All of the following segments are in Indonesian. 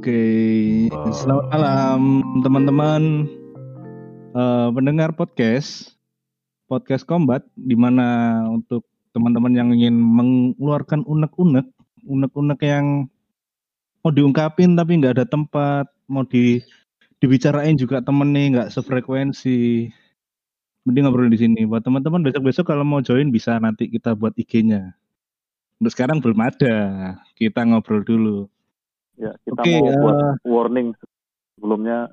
Oke, selamat malam teman-teman eh, pendengar podcast podcast Kombat di mana untuk teman-teman yang ingin mengeluarkan unek-unek, unek-unek yang mau diungkapin tapi nggak ada tempat, mau di dibicarain juga temen nih nggak sefrekuensi. Mending ngobrol di sini. Buat teman-teman besok-besok kalau mau join bisa nanti kita buat IG-nya. Untuk sekarang belum ada. Kita ngobrol dulu. Ya, kita Oke, mau buat eh, warning sebelumnya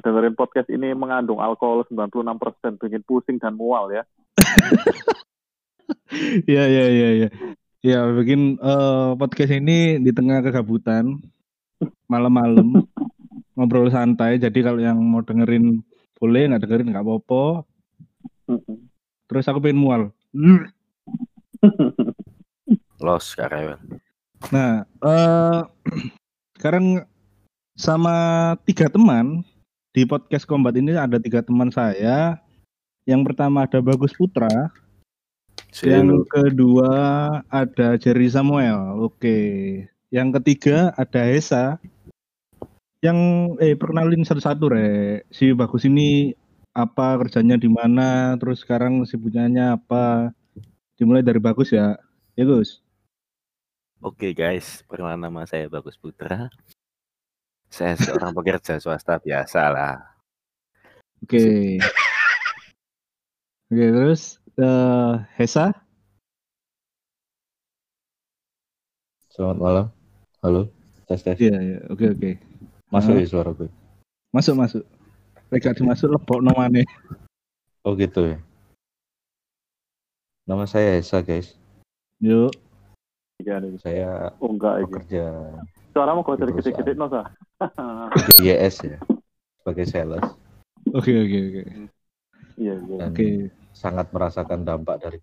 dengerin podcast ini mengandung alkohol 96%, bikin pusing dan mual ya. Iya iya iya iya. Ya bikin eh, podcast ini di tengah kegabutan malam-malam ngobrol santai. Jadi kalau yang mau dengerin boleh nggak dengerin nggak apa-apa. Terus aku pengen mual. Los karyawan. Nah eh sekarang sama tiga teman di podcast Kombat ini ada tiga teman saya. Yang pertama ada Bagus Putra, Yang kedua ada Jerry Samuel. Oke. Yang ketiga ada Hesa. Yang eh perkenalin satu-satu re. Si Bagus ini apa kerjanya di mana, terus sekarang sibuknya apa? Dimulai dari Bagus ya. Ya Gus. Oke guys, perkenalan nama saya Bagus Putra. Saya seorang pekerja swasta biasa lah. Oke. Oke, terus eh Hesa. Selamat malam. Halo. Tes tes. Iya, iya. Oke, oke. Masuk Ah. ya suara gue. Masuk, masuk. Gak dimasuk lebok nomane. Oh gitu ya. Nama saya Esa guys. Yuk. Iya nih. Saya Oh enggak ini. bekerja Suaramu kok jadi Di gede-gede no di YS ya. Sebagai sales. Oke, oke, oke. Iya, iya. Oke. sangat merasakan dampak dari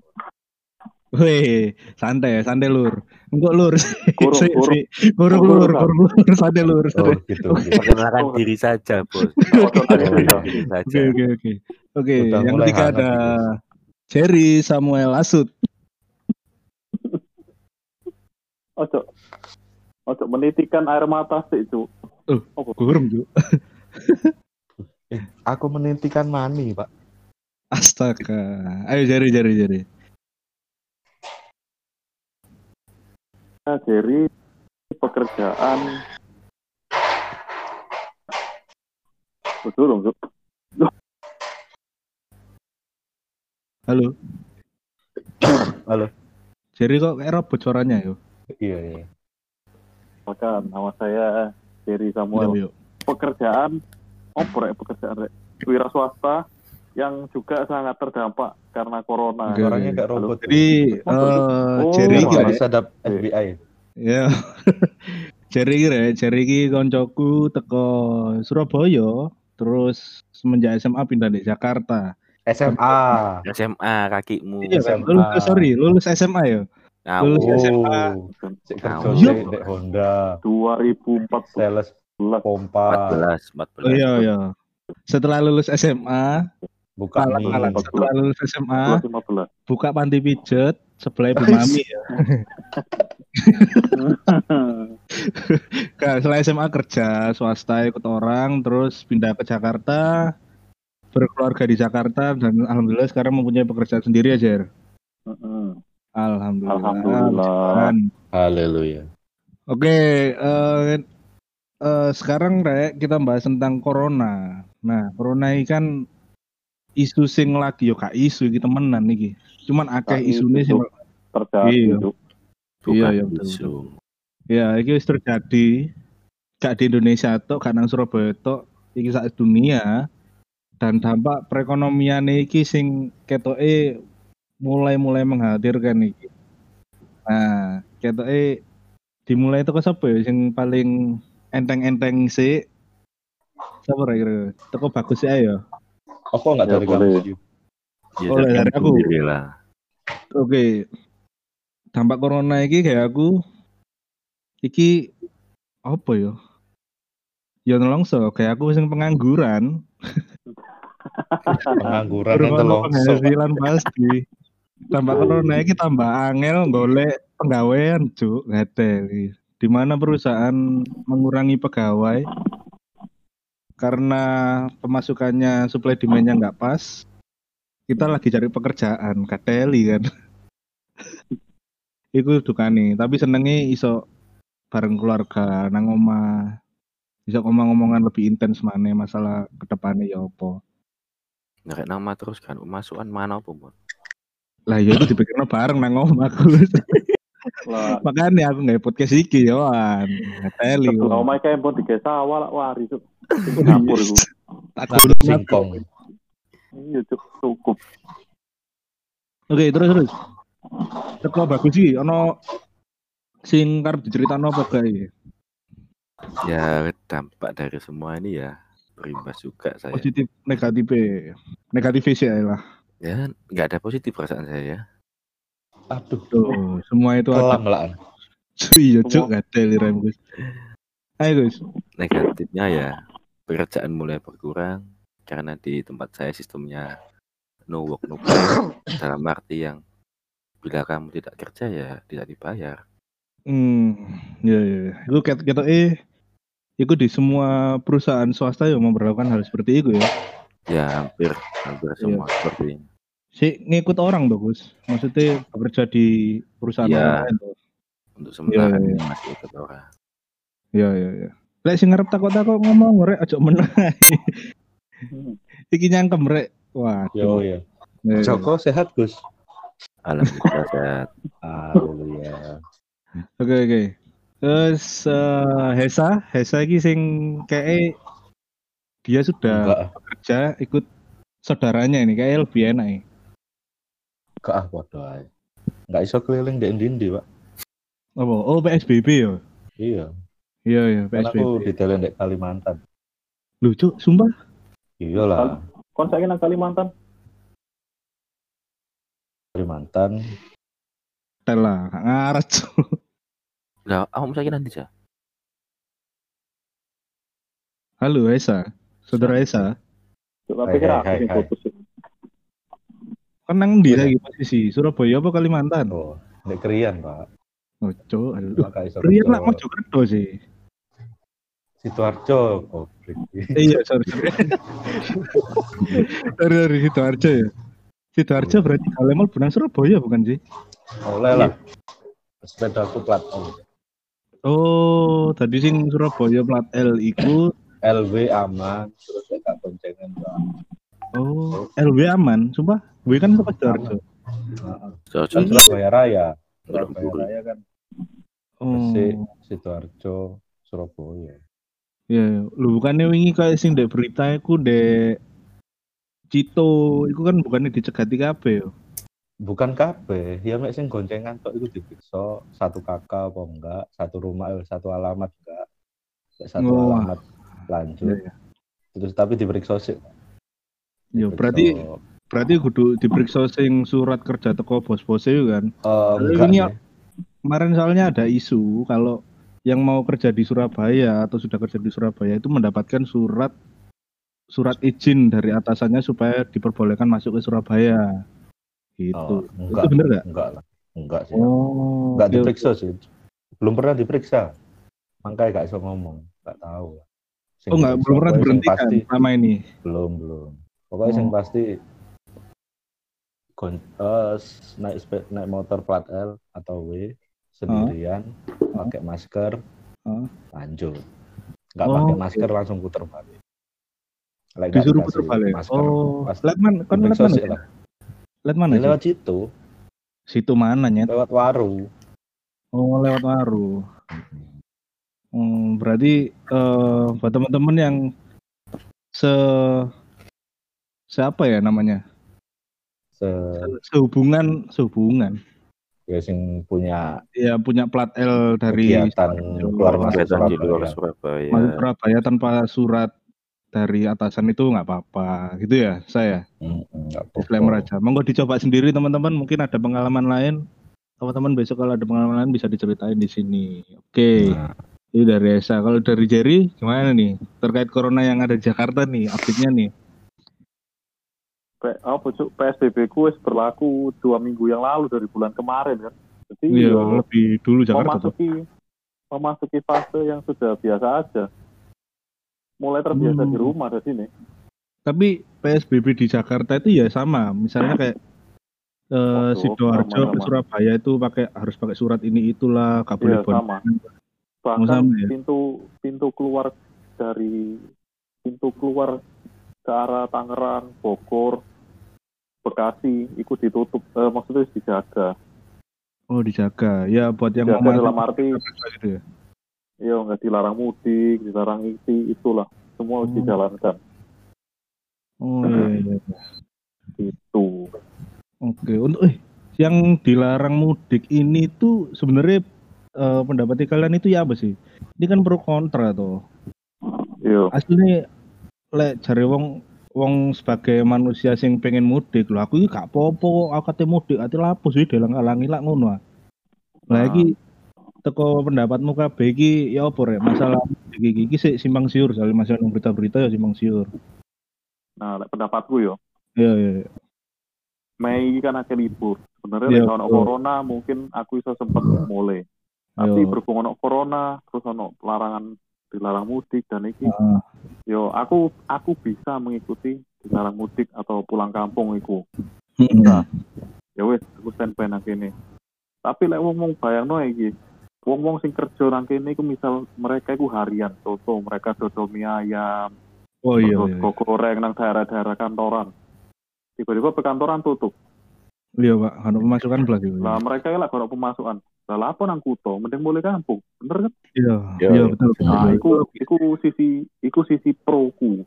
Weh, santai, santai lur. Enggak lur. Kurung, Si- kurung. si- kurung lur, kurung lur, santai lur. Oh santai. gitu. Oke. gitu. Perkenalkan diri saja, Bos. Oke, oke, oke. Oke, yang ketiga ada Jerry Samuel Asut. Ojo. Ojo menitikan air mata sih, itu. Oh? Kurung, Ju. Eh, aku menitikan mani, Pak. Astaga. Ayo Jerry, Jerry, Jerry. Nah, Jerry pekerjaan Betul dong. Halo. Halo. Jerry kok kayak robot suaranya yo. Iya, iya. Bahkan nama saya Jerry Samuel. yuk. Pekerjaan apa rek pekerjaan rek? Wira swasta yang juga sangat terdampak karena corona. Suaranya kayak Halo. robot. Jadi Oh, eh oh, Jerry iya, ki Pak. Rek. harus ada FBI. Ya. Jerry ki Rek, Jerry ki koncoku teko Surabaya, terus semenjak SMA pindah di Jakarta. SMA. SMA kakimu. Iya, SMA. lulus sorry, lulus SMA ya. Lulus SMA. Oh, cek kerja di Honda, 2014 sales pompa, 14, 14. Oh iya iya. Setelah lulus SMA, buka kalah. Empat setelah lulus SMA, 15. buka panti pijet sebelah Ibu Mami ya. Nah, setelah SMA kerja swasta ikut orang, terus pindah ke Jakarta, berkeluarga di Jakarta dan alhamdulillah sekarang mempunyai pekerjaan sendiri ya Jer. Mm-mm. Alhamdulillah. Alhamdulillah. Haleluya. Oke, eh, eh, sekarang Rek kita bahas tentang corona. Nah, corona ini kan isu sing lagi yo kak isu iki temenan iki. Cuman akeh isune sing terjadi Iya. Iya, iya, betul, isu. ya iki wis terjadi gak di Indonesia tok, gak nang Surabaya tok, iki sak dunia dan dampak perekonomian iki sing ketoke mulai-mulai mengkhawatirkan iki. Nah, ketoke dimulai teko sapa ya sing paling enteng-enteng sih? Sapa ra kira? Teko bagus sih ayo. Aku nggak Ya, dari kamu. Ya, Oleh dari aku. lah. Oke. Dampak corona iki kayak aku iki apa ya? Ya nelongso kayak aku sing pengangguran. Pengangguran telongso. penghasilan pasti. Tambah corona iki tambah angel golek penggawean, Cuk. Ngedel. iki. di mana perusahaan mengurangi pegawai karena pemasukannya supply demand-nya nggak pas. Kita lagi cari pekerjaan, kateli kan. Iku dukane, tapi senenge iso bareng keluarga nang omah. Bisa ngomong-ngomongan lebih intens mana masalah ke depannya ya apa. Ngerek nama terus kan masukan mana apa mon? Lah ya itu dipikirno bareng nang omah. Lah, Makanya aku nggak podcast iki ya wan. Kateli. setelah omah kayak pun tiga sawah lah wari cuk. Sing dapur iku. Tak singkong. Iya cuk cukup. Oke, terus terus. Teko bagus sih, ono sing karep diceritakno apa gak iki? Ya dampak dari semua ini ya berimbas juga saya. Positif, negatif, negatif sih lah. Ya nggak ada positif perasaan saya ya. Aduh, Tuh, semua itu ada. kelam lah. Iya, cuk, gak ada liram Gus. Ayo Gus. Negatifnya ya pekerjaan mulai berkurang karena di tempat saya sistemnya no work no pay dalam arti yang bila kamu tidak kerja ya tidak dibayar. Hmm, ya ya. ya. Iku ket ketok eh Iku di semua perusahaan swasta yang memperlakukan hal seperti itu ya. Ya hampir hampir semua seperti ini. Si ngikut orang bagus. Maksudnya bekerja di perusahaan Iya. orang lain tuh. Untuk sementara iya. ini masih ikut orang. Iya iya iya. Lek sing ngarep takut-takut ngomong rek aja menang. Iki nyangkem rek. Wah. Yo ya. iya. Joko sehat Gus. Alhamdulillah sehat. Haleluya. Oke oke. Terus eh, Hesa, Hesa iki sing kayak dia sudah Enggak, kerja ikut saudaranya ini kayak lebih enak ya. enggak ah podo ae. Enggak iso keliling di ndi Pak. Apa? Oh PSBB ya. Iya. Iya iya Kan aku PSBB. di Kalimantan. Lucu, sumpah. Iya lah, Kon saiki nang Kalimantan. Kalimantan. Tela, ngaret. Lah, aku saya nanti ya. Halo Hesa, saudara Hai, tapi kira hai, aku hai. putus. Kan nang Iya. lagi posisi? Surabaya apa Kalimantan? Oh, di Krian, Pak. Oh, cuk. aduh. Enggak iso. Rian lah kerja. Mojokerto sih. Sidoarjo, goblok. iya, sorry. sorry. sorry, sorry, Sidoarjo ya. Sidoarjo berarti Kalemal benang Surabaya bukan sih? Oleh lah. Sepeda aku plat O. Oh, tadi sing Surabaya plat L iku LW aman, terus gak boncengan, oh LW aman, sumpah. Gue kan tempat Sidoarjo. Kan Surabaya Raya. Surabaya. Raya kan Oh. Sidoarjo, Surabaya. Ya, lu bukannya wingi kayak sing dek berita iku dek Cito, iku kan bukannya dicegati kabeh yo. Bukan kabeh, ya mek sing goncengan tok iku diperiksa satu kakak apa enggak, satu rumah eh, satu alamat enggak. Satu Oh. alamat lanjut. Iya, Terus tapi diperiksa sih. Diperiksa, berarti berarti kudu diperiksa sing surat kerja teko bos-bos itu kan. enggak ini sih. Kemarin soalnya ada isu kalau yang mau kerja di Surabaya atau sudah kerja di Surabaya itu mendapatkan surat surat izin dari atasannya supaya diperbolehkan masuk ke Surabaya. Gitu. Oh, itu enggak, bener nggak? enggak lah. Enggak sih. Oh. enggak oke, diperiksa sih. Belum pernah diperiksa. Makanya enggak iso ngomong, enggak tahu. Sing Oh enggak, diperiksa belum pernah diberhentikan Pasti, selama ini. belum, belum. Pokoknya yang Oh. pasti gon- eh, s- naik naik motor plat L atau W sendirian, pakai masker, Hah? lanjut. Enggak Oh, pakai masker langsung puter balik. Nggak Disuruh putar balik. Masker, Oh, pas lihat mana? Kan mana? Lihat mana Ya, lewat situ, Situ mana nyet? lewat waru. Oh, lewat waru. Hmm, berarti eh buat teman-teman yang se siapa ya namanya? Se Sehubungan, sehubungan. ya sing punya Ya punya plat L dari kegiatan keluar masuk di luar Surabaya. Masuk Surabaya tanpa surat dari atasan itu nggak apa-apa. Gitu ya saya Mm, mm, apa-apa. disclaimer aja. Monggo dicoba sendiri teman-teman. Mungkin ada pengalaman lain. Teman-teman besok kalau ada pengalaman lain bisa diceritain di sini. Oke. Nah, ini dari Esa kalau dari Jerry gimana nih terkait corona yang ada di Jakarta nih update-nya nih apa cuk PSBB ku berlaku dua minggu yang lalu dari bulan kemarin kan. Jadi iya yo lebih dulu Jakarta tuh masuki memasuki fase yang sudah biasa aja. Mulai terbiasa Hmm. di rumah di sini. Tapi PSBB di Jakarta itu ya sama, misalnya kayak eh Sidoarjo ke. Surabaya itu pakai harus pakai surat ini itulah, boleh Iya. Bahkan ya? pintu pintu keluar dari pintu keluar ke arah Tangerang, Bogor, Bekasi, itu ditutup, eh, maksudnya dijaga. Oh dijaga, ya buat yang Dijaga mau dalam arti, gitu ya. iya nggak dilarang mudik, dilarang isi, itulah semua harus Hmm. dijalankan. Oh iya, iya. iya. Itu. Oke, untuk eh yang dilarang mudik ini tuh sebenarnya eh, pendapat kalian itu ya apa sih? Ini kan pro kontra toh. Iya. Aslinya lek jare wong wong sebagai manusia sing pengen mudik lho aku iki gak apa-apa aku kate mudik ati lapo sih dalang-alangi lak ngono ah. Lah iki teko pendapatmu kabeh iki ya apa rek masalah mudik iki iki sik simpang siur masih ono berita-berita ya simpang siur. Nah, lek pendapatku yo, Iya iya. iya. Mei ini kan akhir libur. Sebenarnya Iya, lek ono corona mungkin aku bisa sempat mulai. Tapi Iya. berhubung ono corona, terus ono larangan dilarang mudik dan iki Heeh. yo aku aku bisa mengikuti dilarang mudik atau pulang kampung iku. Heeh. Ya wis, aku standby nang kene. Tapi lek wong-wong bayangno iki, wong-wong sing kerja nang kene iku misal mereka iku harian, contoh mereka dodol mie ayam, Oh iya terus iya. kok goreng nang daerah-daerah kantoran. Tiba-tiba perkantoran tutup. Iya, Pak. Ono pemasukan belas itu. Lah mereka lah kalau pemasukan. Lah apa nang kuto, mending mulai kampung. Bener kan? Iya, Iya, iya iya. betul. Nah, betul. iku iku sisi iku sisi proku.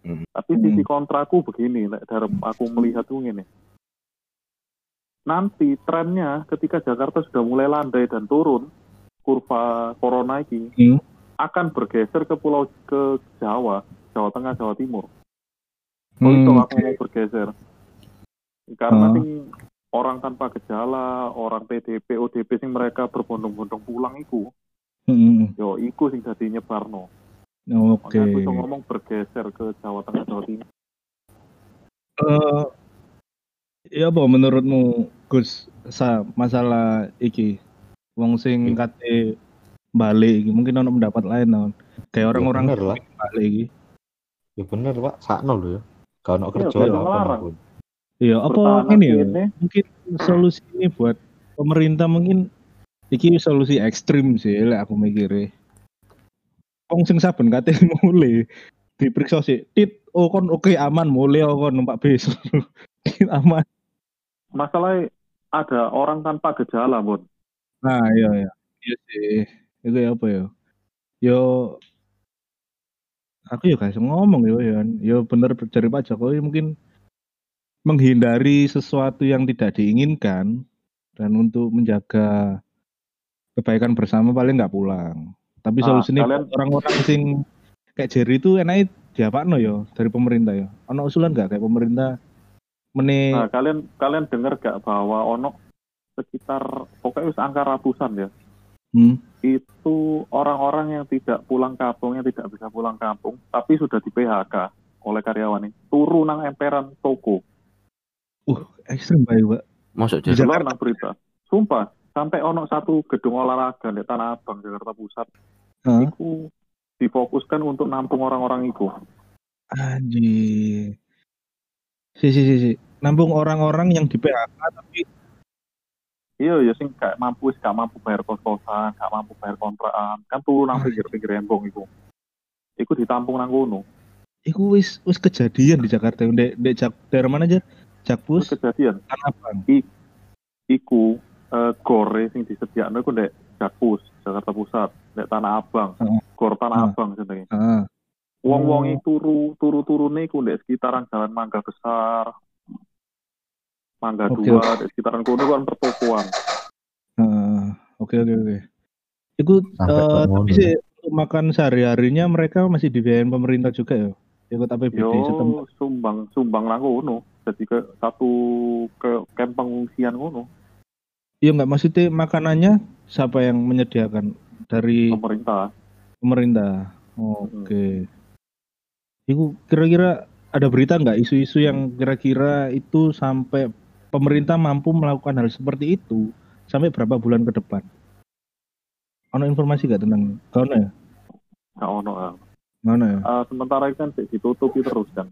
Hmm. Tapi sisi kontraku begini, lek dari aku melihat tuh ngene. Nanti trennya ketika Jakarta sudah mulai landai dan turun, kurva corona ini Hmm. akan bergeser ke pulau ke Jawa, Jawa Tengah, Jawa Timur. Oh Hmm, itu aku mau bergeser. Karena Oh. sing orang tanpa gejala, orang PDP, ODP sing mereka berbondong-bondong pulang iku, Hmm, yo iku sing dadi nyebarno. hmm. Oke. Makanya aku iso ngomong bergeser ke Jawa Tengah, Jawa Timur. Eh, ya apa menurutmu Gus sa masalah iki wong sing Iya. kate balik iki mungkin ono pendapat lain non kayak orang-orang bener lah. sing balik iki Ya bener pak, sakno lho ya. Kalau ono Iya, kerjaan bener, apa. Iya apa ini ya mungkin solusi ini buat pemerintah mungkin iki solusi ekstrim sih lek aku mikir wong sing saben kate mulai diperiksa sih tit oh kon oke aman mulai oh kon numpak bis aman masalahnya ada orang tanpa gejala, Bon. Nah, iya iya. Iya sih. Itu ya apa ya? Yo aku ya guys ngomong yo ya. Yo bener dari Pak Jokowi mungkin menghindari sesuatu yang tidak diinginkan dan untuk menjaga kebaikan bersama paling nggak pulang. Tapi Ah, solusinya kalian- buat orang-orang sing kayak Jerry itu enaknya diapakno yo dari pemerintah ya. Ono usulan nggak kayak pemerintah mene Nah, kalian kalian dengar gak bahwa ono sekitar pokoknya wis angka ratusan ya. hmm, Itu orang-orang yang tidak pulang kampung, yang tidak bisa pulang kampung, tapi sudah di PHK oleh karyawan ini. Turu nang emperan toko. Ekstrim baik, Pak. Masuk Di nang berita. Sumpah, sampai ono satu gedung olahraga di Tanah Abang, Jakarta Pusat. Hah? Itu difokuskan untuk nampung orang-orang itu. Anjir. Si si si si. Nampung orang-orang yang di PHK tapi Iya, ya sing gak mampu, gak mampu bayar kos-kosan, gak mampu bayar kontrakan, kan turu nang pinggir-pinggir embong itu. Iku ditampung nang kono. iku wis wis kejadian di Jakarta ndek ndek Jak daerah mana aja? Jakpus kejadian, Tanah Abang. iku eh, gore sing disediakno iku ndek Jakpus, Jakarta Pusat, ndek Tanah Abang. Heeh. Gor Tanah Heeh. Abang jenenge. Heeh. Wong-wong Oh. iki turu turu-turune iku ndek sekitaran Jalan Mangga Besar. Mangga Oke, Dua, ndek sekitaran kono kan pertokoan. Heeh. Oke oke oke. Iku eh, tapi sih untuk makan sehari-harinya mereka masih dibiayain pemerintah juga ya. Ikut APBD setempat. Sumbang sumbang kono. Jadi ke satu ke camp pengungsian kono Iya nggak maksudnya makanannya siapa yang menyediakan dari pemerintah. pemerintah. Oke. Iku kira-kira ada berita nggak isu-isu yang kira-kira itu sampai pemerintah mampu melakukan hal seperti itu sampai berapa bulan ke depan? ono informasi gak tentang kono ya? Nggak ono ah. Mana ya? Eh, sementara itu kan ditutupi terus kan.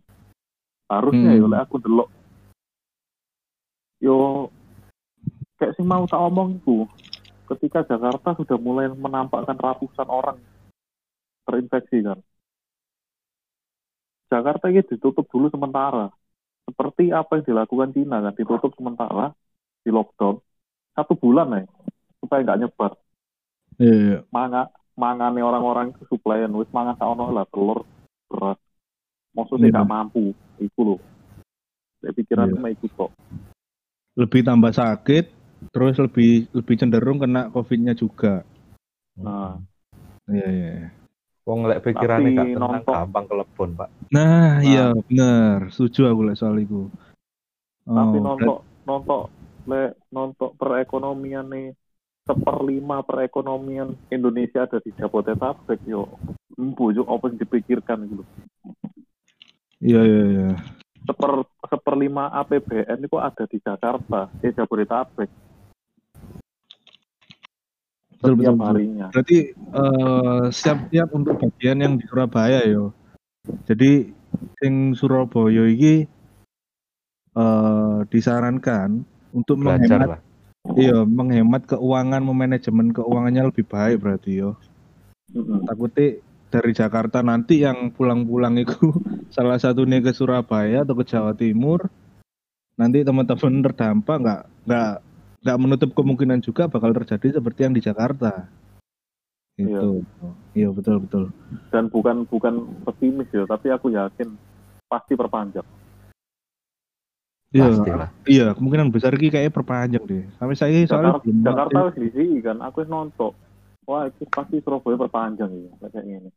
Harusnya Hmm. ya oleh aku delok. Yo kayak sih mau tak omong itu ketika Jakarta sudah mulai menampakkan ratusan orang terinfeksi kan. Jakarta ini ditutup dulu sementara. Seperti apa yang dilakukan Cina kan, ditutup sementara, di lockdown satu bulan ya, supaya nggak nyebar. Iya, iya. Manga, mangane orang-orang itu suplaian, wis mangan tak ono lah telur, beras. Maksudnya Iya. nggak mampu, itu loh. Saya pikiran Iya. mah ikut kok. Lebih tambah sakit, terus lebih lebih cenderung kena COVID-nya juga. Nah, Iya, iya. iya. Wong lek pikirannya gak tenang nonton- gampang kelebon, Pak. Nah, iya bener. Setuju aku lek soal itu. tapi Oh, nontok, nontok, le, nontok perekonomian nih, seperlima perekonomian Indonesia ada di Jabodetabek, yo. Yo, apa yang dipikirkan gitu. Iya, iya, iya. Seper, seperlima APBN itu ada di Jakarta, di Jabodetabek, Betul, betul, setiap betul. harinya. Berarti eh, siap-siap untuk bagian yang di Surabaya yo. Jadi sing Surabaya iki eh disarankan untuk Belajar menghemat lah. iya, menghemat keuangan, memanajemen keuangannya lebih baik berarti yo. Mm-mm. Takutnya dari Jakarta nanti yang pulang-pulang itu salah satunya ke Surabaya atau ke Jawa Timur. Nanti teman-teman terdampak nggak nggak nggak menutup kemungkinan juga bakal terjadi seperti yang di Jakarta. Itu iya. Betul betul. Dan bukan bukan pesimis ya, tapi aku yakin pasti perpanjang. iya Pastilah. iya kemungkinan besar ki kayak perpanjang deh. Sampai saya soalnya Jakarta, belum Jakarta diisi kan, aku nonton. Wah, itu pasti Surabaya perpanjang ya, kayak gini.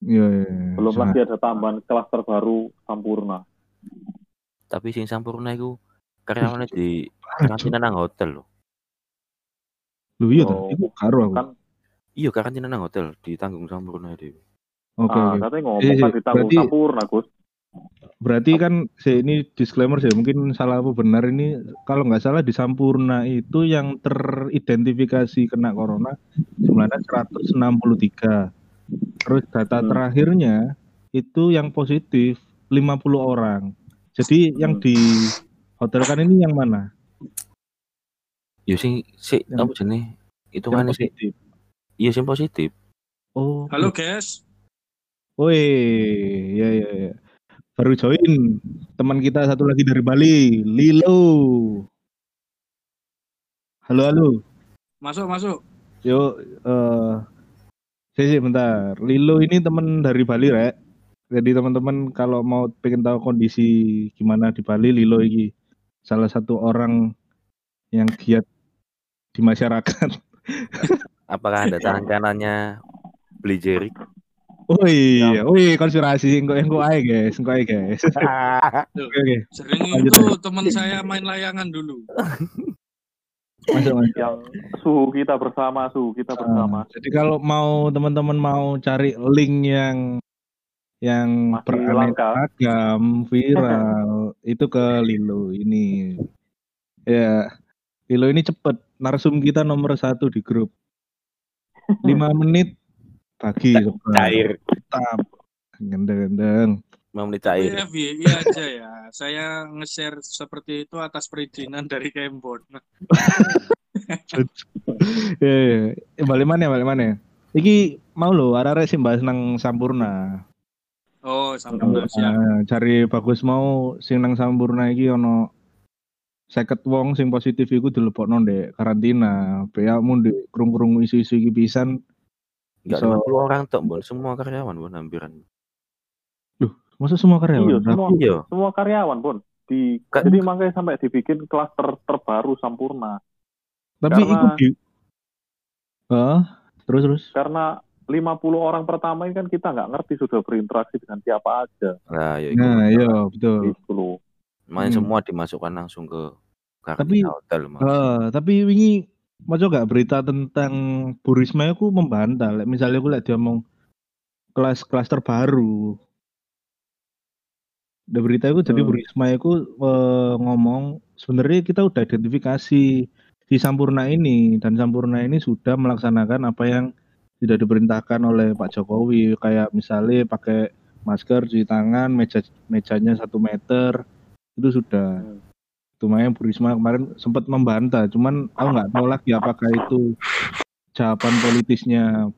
iya, iya, iya. Belum Sangat. lagi ada tambahan klaster baru Sampurna. Tapi sing sampurna iku karyawannya di karantina nang hotel loh. lu iya Oh, tuh itu karo aku kan Iya karantina nang hotel ditanggung sampurna itu. oke ah, oke katanya ngomong Iya, kan iya. ditanggung Berarti- Sampurna, Gus. Berarti kan saya ini disclaimer saya mungkin salah apa benar ini kalau nggak salah di Sampurna itu yang teridentifikasi kena corona jumlahnya 163. Terus data Hmm. terakhirnya itu yang positif 50 orang. Jadi yang Hmm. di hotel kan ini yang mana? Yo sing si Yang- apa jenenge? Itu Yang kan sih. positif. Iya sing positif. Oh. Halo guys, Woi, ya ya ya. Baru join teman kita satu lagi dari Bali, Lilo. Halo halo. masuk masuk. Yuk, eh sih sih, bentar. Lilo ini teman dari Bali, rek. Jadi teman-teman kalau mau pengen tahu kondisi gimana di Bali, Lilo ini salah satu orang yang giat di masyarakat. Apakah ada tangan kanannya beli Jerik? Woi, woi konspirasi, engko engko ae guys, engko ae guys. Oke oke, Sering Lanjut, itu teman saya main layangan dulu. masuk masuk. Yang suhu kita bersama, suhu kita bersama. Jadi kalau mau teman-teman mau cari link yang yang Masih beraneka langka. ragam viral itu ke Lilo ini. Ya, Lilo ini cepet. Narsum kita nomor satu di grup. Lima menit bagi Cair. Tap. Gendeng-gendeng. Mau menit Tapi cair. FYI aja ya, saya nge-share seperti itu atas perizinan dari Kembon. Ya, ya. Eh, balik mana balik mana? Iki mau lo arek sih bahas nang Sampurna. Oh, sampai siap. Nah, cari bagus mau sing nang Sampurna iki ono seket wong sing positif iku dilebokno ndek karantina. Beakmu ndek krung-krung isu-isu iki pisan. Enggak So- 50 orang tok, Bon. Semua karyawan, Bon, hampiran. Masa semua karyawan? Iya, semua, Iya. semua karyawan, Pun. Di, Ka- jadi makanya sampai dibikin klaster terbaru Sampurna. Tapi karena- itu di Hah? terus terus. Karena 50 orang pertama ini kan kita nggak ngerti sudah berinteraksi dengan siapa aja. Nah, ya. Nah, iya betul. Loh. Main Hmm. semua dimasukkan langsung ke Tapi- hotel. Eh, tapi wingi mau gak berita tentang Bu Risma aku membantah. Misalnya aku lihat dia ngomong kelas kelas terbaru. Ada berita itu jadi Hmm. Bu Risma itu eh, ngomong sebenarnya kita udah identifikasi si Sampurna ini dan Sampurna ini sudah melaksanakan apa yang tidak diperintahkan oleh Pak Jokowi kayak misalnya pakai masker cuci tangan meja mejanya satu meter itu sudah Hmm. Cuma Bu Risma kemarin sempat membantah cuman aku nggak tahu lagi apakah itu jawaban politisnya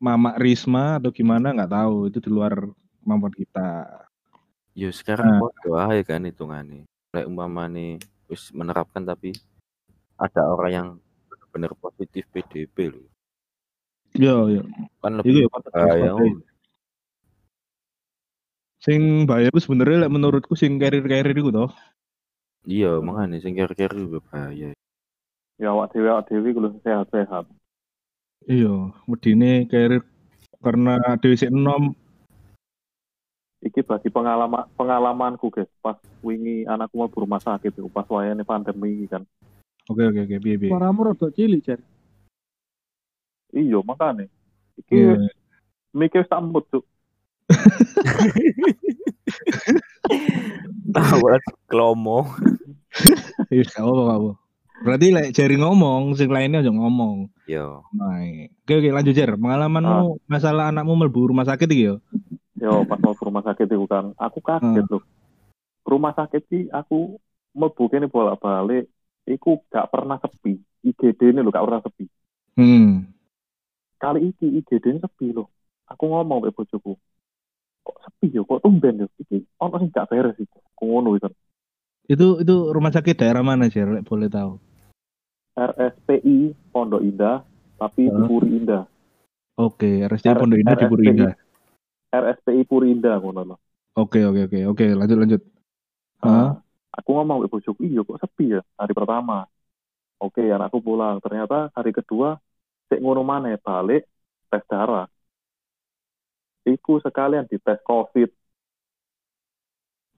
Mama Risma atau gimana nggak tahu itu di luar kemampuan kita Yo sekarang Nah. podo ae kan hitungane. Lek umpamane wis menerapkan tapi ada orang yang benar positif PDP loh. yo yo Kan Iku ya lebih patut bahaya. sing bahaya itu sebenarnya menurutku sing carrier-carrier itu toh Iya, makanya sing kira-kira juga bahaya. Ya awak dewi awak dewi kalau sehat-sehat. iya wedine carrier karena dewi sik enom Iki bagi pengalaman pengalamanku guys pas wingi anakku mau rumah sakit itu pas wayane pandemi iki kan. oke oke oke piye piye Suaramu rada cilik, Jar. Iya makane. Iki Iya. mikir mood Cuk. Awal klomo. Iya, gak apa gak apa. Berarti lek jari ngomong, sing lainnya aja ngomong. Yo, Nah, oke oke lanjut Jer. Pengalamanmu masalah anakmu mlebu rumah sakit iki yo. Yo pas mau ke rumah sakit itu kan aku kaget loh. Rumah sakit sih aku mlebu kene bolak-balik iku gak pernah sepi. IGD ini loh gak pernah sepi. Hmm. Kali iki IGD ini sepi loh. Aku ngomong ke bojoku. Kok sepi yo, kok tumben yo. Iki ono sing gak beres iki. Ngono itu. Itu itu rumah sakit daerah mana? Lek boleh tahu. RSPI Pondok Indah tapi di Hah? Puri Indah. Oke, RSJ R- Pondok Indah di Puri RSPI. Indah. RSPI Puri Indah ngono loh. Oke oke oke oke lanjut lanjut. Nah, aku ngomong ke bojoku, iya kok sepi ya hari pertama. Oke, anakku pulang. Ternyata hari kedua, cek ngono mana balik tes darah. Iku sekalian dites COVID.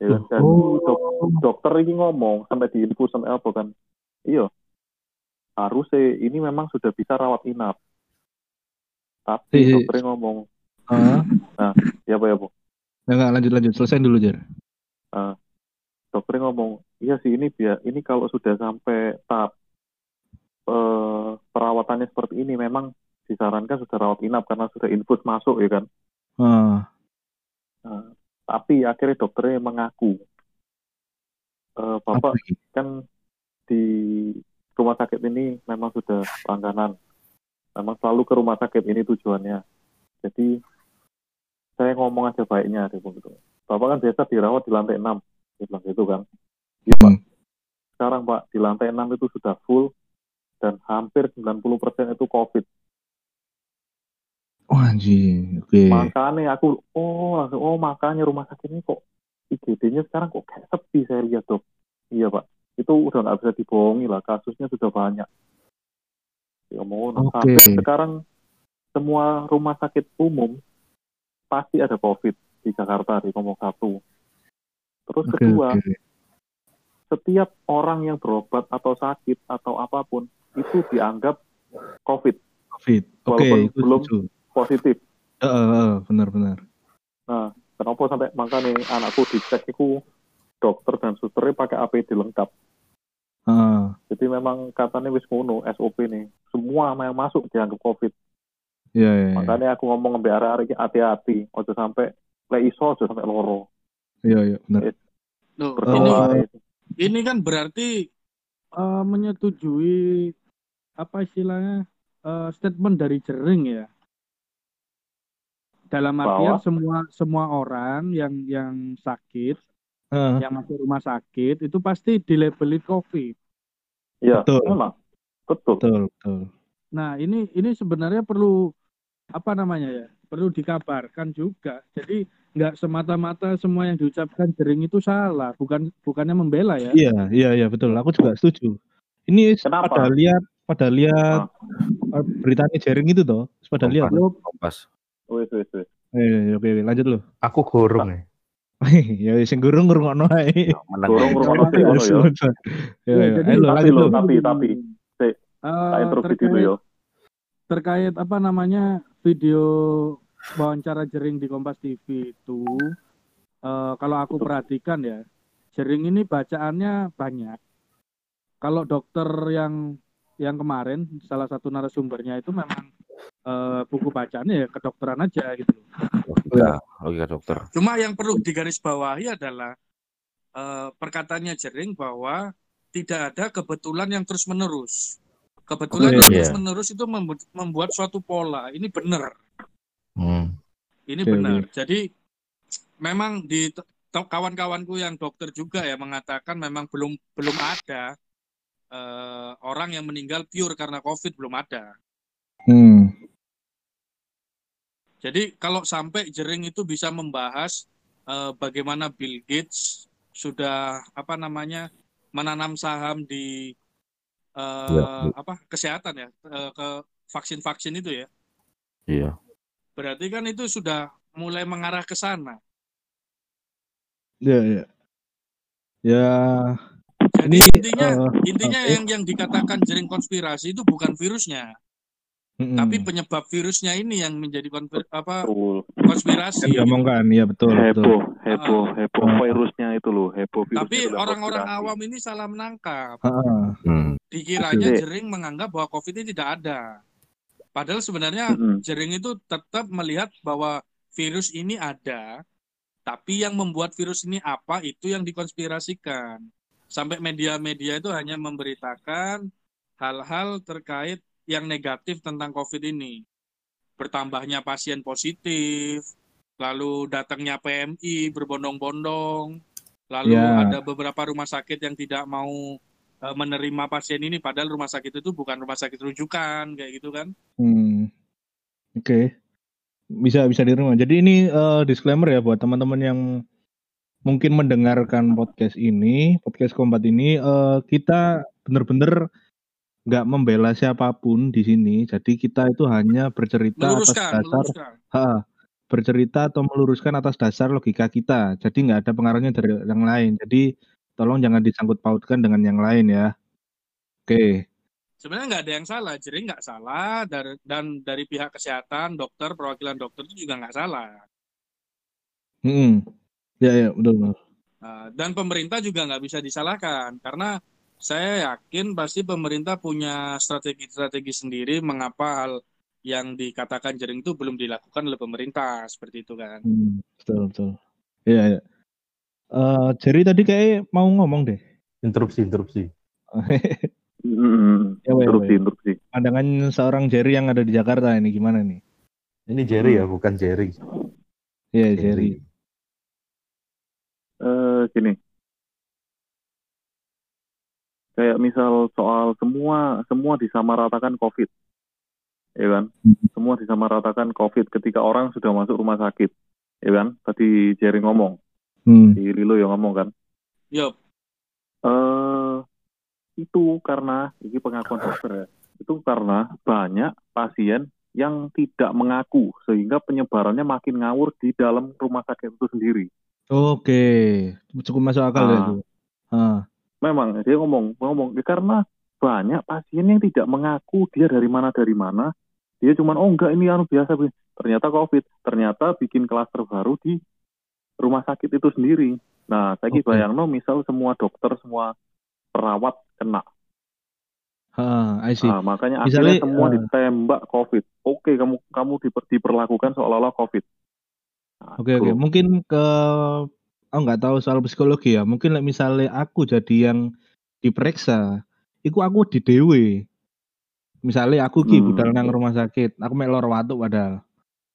Ya kan, dan Oh. dok- dokter ini ngomong sampai diinfus sampai apa kan. Iya, harusnya ini memang sudah bisa rawat inap. Tapi Iya. dokternya ngomong, Hah? ya apa ya bu? Enggak, enggak, lanjut lanjut. Selesai dulu Jer. dokternya ngomong iya sih ini biar ini kalau sudah sampai tahap eh, perawatannya seperti ini memang disarankan sudah rawat inap karena sudah infus masuk ya kan Ah, Nah, tapi akhirnya dokternya mengaku. Apa bapak iki? kan di rumah sakit ini memang sudah langganan. Memang selalu ke rumah sakit ini tujuannya. Jadi saya ngomong aja baiknya dia gitu. Bapak kan biasa dirawat di lantai 6 dia bilang gitu kan. Iya, Pak. Hmm. sekarang Pak di lantai 6 itu sudah full dan hampir 90% itu COVID Oh anjing. Oke. makanya aku oh langsung oh makanya rumah sakit ini kok IGD-nya sekarang kok kayak sepi saya lihat dok iya pak itu udah nggak bisa dibohongi lah kasusnya sudah banyak ya mau Oke. sampai sekarang semua rumah sakit umum pasti ada covid di Jakarta di nomor satu terus Oke kedua oke. setiap orang yang berobat atau sakit atau apa pun itu dianggap covid Covid. Oke, Walaupun itu belum- setuju. Positif Heeh, heeh, benar-benar. Nah, kenapa sampai makanya anakku dicek itu dokter dan susternya pakai APD lengkap. Heeh. Jadi memang katanya wis ngono SOP nih. Semua yang masuk dianggap COVID. Iya, iya, iya. Makanya aku ngomong arek iki hati-hati, ojo sampai lek iso ojo sampai loro. Iya, iya, benar. Loh, Oh. ini ini kan berarti eh, menyetujui apa istilahnya eh, statement dari jering ya. Dalam artian Bahwa? semua semua orang yang yang sakit, Heeh. yang masuk rumah sakit itu pasti dilabeli COVID. Iya, Betul. memang. Betul. Betul, betul. Nah, ini ini sebenarnya perlu apa namanya ya? Perlu dikabarkan juga. Jadi nggak semata-mata semua yang diucapkan jering itu salah, bukan bukannya membela ya. Iya, iya, iya, betul. Aku juga setuju. Ini Kenapa? pada lihat pada lihat eh, beritanya jaring itu toh. Pada lihat. Kompas. Wis wis wis. Eh, oke, oke, lanjut lu. Aku gorong ya. ya sing gurung ngrungokno ae. Menang Dorong ya. ya. Ya, Ya, ya. lanjut lo, lu. tapi tapi Eh, tak interupsi terkait, dulu ya. terkait apa namanya video wawancara jering di Kompas TV itu eh, kalau aku perhatikan ya jering ini bacaannya banyak kalau dokter yang yang kemarin salah satu narasumbernya itu memang eh, buku bacaannya ya kedokteran aja gitu loh. Logika, logika dokter. Cuma yang perlu digarisbawahi adalah eh, perkataannya Jering bahwa tidak ada kebetulan yang terus menerus. Kebetulan Oh, yang iya. terus menerus itu membu- membuat suatu pola. Ini benar. Hmm. Ini Oke, benar. Jadi memang di kawan-kawanku yang dokter juga ya mengatakan memang belum belum ada eh, orang yang meninggal pure karena COVID belum ada. Hmm. Jadi kalau sampai Jering itu bisa membahas eh, bagaimana Bill Gates sudah apa namanya menanam saham di eh, Ya, apa kesehatan ya eh, ke vaksin-vaksin itu ya. Iya. Berarti kan itu sudah mulai mengarah ke sana. Ya, ya. Ya, Jadi Ini, intinya eh, intinya oke. yang yang dikatakan Jering konspirasi itu bukan virusnya, mm-mm. tapi penyebab virusnya ini yang menjadi konfir- apa Betul. konspirasi. Yang diomongkan, ya betul, betul. Heboh, heboh, heboh Ah. virusnya itu loh, heboh virusnya Tapi orang-orang konspirasi. awam ini salah menangkap. Ha-ha. Hmm. Dikiranya. Jering menganggap bahwa COVID ini tidak ada. Padahal sebenarnya Mm-mm. Jering itu tetap melihat bahwa virus ini ada, tapi yang membuat virus ini apa itu yang dikonspirasikan. Sampai media-media itu hanya memberitakan hal-hal terkait yang negatif tentang COVID ini. Bertambahnya pasien positif, lalu datangnya PMI berbondong-bondong, lalu Ya. ada beberapa rumah sakit yang tidak mau eh, menerima pasien ini, padahal rumah sakit itu bukan rumah sakit rujukan, kayak gitu kan. Hmm. Oke. Bisa bisa dirumah. Jadi ini eh, disclaimer ya buat teman-teman yang mungkin mendengarkan podcast ini, podcast kombat ini eh, kita bener-bener nggak membela siapa pun di sini. Jadi kita itu hanya bercerita atas Meluruskan, dasar meluruskan. ha, bercerita atau meluruskan atas dasar logika kita. Jadi nggak ada pengaruhnya dari yang lain. Jadi tolong jangan disangkut pautkan dengan yang lain ya. Oke. Sebenarnya nggak ada yang salah, jadi nggak salah dari, dan dari pihak kesehatan, dokter, perwakilan dokter itu juga nggak salah. Hmm. Ya ya betul. betul. Nah, dan pemerintah juga nggak bisa disalahkan karena saya yakin pasti pemerintah punya strategi-strategi sendiri mengapa hal yang dikatakan jering itu belum dilakukan oleh pemerintah seperti itu kan. Hmm, betul betul. Iya ya. Eh Jerry tadi kayak mau ngomong deh. Interupsi, interupsi. Mm-mm. Ya, Interupsi, weh. interupsi. Pandangan seorang Jerry yang ada di Jakarta ini gimana nih? Ini Jerry ya, bukan Jerry. Iya Jerry. Eh, gini. Kayak misal soal semua semua disamaratakan COVID, ya kan? Semua disamaratakan COVID ketika orang sudah masuk rumah sakit, ya kan? Tadi Jerry ngomong, Hmm. di Lilo yang ngomong kan. Yup, eh itu karena ini pengakuan dokter ya. Itu karena banyak pasien yang tidak mengaku sehingga penyebarannya makin ngawur di dalam rumah sakit itu sendiri. Oke, cukup masuk akal ya Ah. itu. Ah. Memang dia ngomong ngomong "Ya, karena banyak pasien yang tidak mengaku dia dari mana dari mana. Dia cuman oh enggak ini anu biasa Bi." ternyata COVID, ternyata bikin klaster baru di rumah sakit itu sendiri. Nah, saya Oke. bayangno misal semua dokter, semua perawat kena Ah, I see. Nah, makanya Misalnya, akhirnya semua eh, ditembak COVID. Oke, kamu kamu diper- diperlakukan seolah-olah COVID. Nah, Oke oke, bro. mungkin ke aku nggak tahu soal psikologi ya. Mungkin like, misalnya aku jadi yang diperiksa, iku aku di dewe. Misalnya aku ki Hmm. budal nang rumah sakit, aku mek lor watu padahal.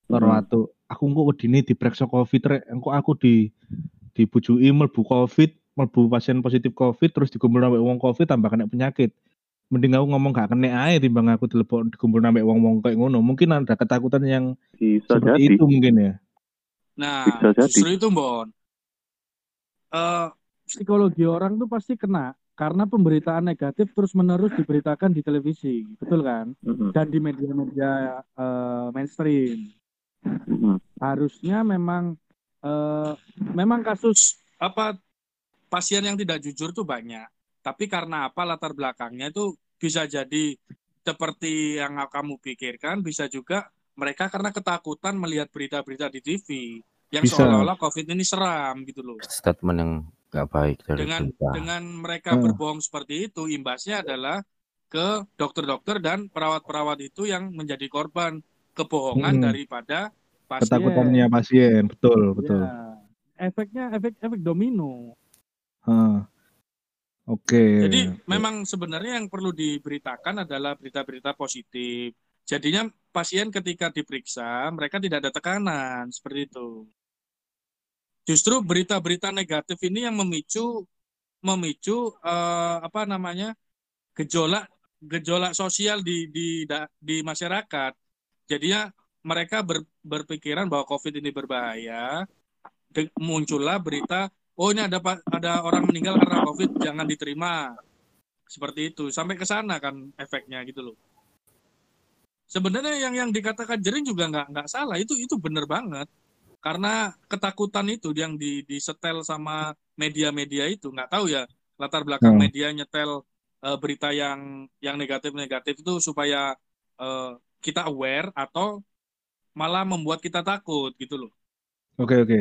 Lor Hmm. watu. Aku engko wedine diperiksa Covid rek, engko aku di dibujui mlebu Covid, mlebu pasien positif Covid terus dikumpul sampai wong Covid tambah kena penyakit. Mending aku ngomong gak kena ae timbang aku dilebok dikumpul sampai wong-wong kayak ngono. Mungkin ada ketakutan yang Bisa seperti jadi. itu mungkin ya. Nah, Bisa jadi. justru itu, Bon. Eh, Psikologi orang tuh pasti kena karena pemberitaan negatif terus menerus diberitakan di televisi, betul kan? Mm-mm. Dan di media-media eh, mainstream. Mm-mm. Harusnya memang eh, memang kasus apa pasien yang tidak jujur tuh banyak. Tapi karena apa latar belakangnya itu bisa jadi seperti yang kamu pikirkan, bisa juga mereka karena ketakutan melihat berita-berita di TV yang Bisa. seolah-olah COVID ini seram gitu loh. Statement yang nggak baik dari Dengan berita. dengan mereka Hmm. berbohong seperti itu, imbasnya adalah ke dokter-dokter dan perawat-perawat itu yang menjadi korban kebohongan Hmm. daripada pasien. Ketakutannya pasien, betul, betul. Ya. Efeknya efek efek domino. Hah. Oke. Jadi memang sebenarnya yang perlu diberitakan adalah berita-berita positif. Jadinya pasien ketika diperiksa mereka tidak ada tekanan seperti itu. Justru berita-berita negatif ini yang memicu memicu eh, apa namanya gejolak gejolak sosial di di di masyarakat. Jadinya mereka ber- berpikiran bahwa COVID ini berbahaya. De- muncullah berita oh ini ada ada orang meninggal karena covid jangan diterima seperti itu sampai ke sana kan efeknya gitu loh sebenarnya yang yang dikatakan jering juga nggak nggak salah itu itu bener banget karena ketakutan itu yang di disetel sama media-media itu nggak tahu ya latar belakang Hmm. media nyetel eh, berita yang yang negatif-negatif itu supaya eh, kita aware atau malah membuat kita takut gitu loh Oke oke.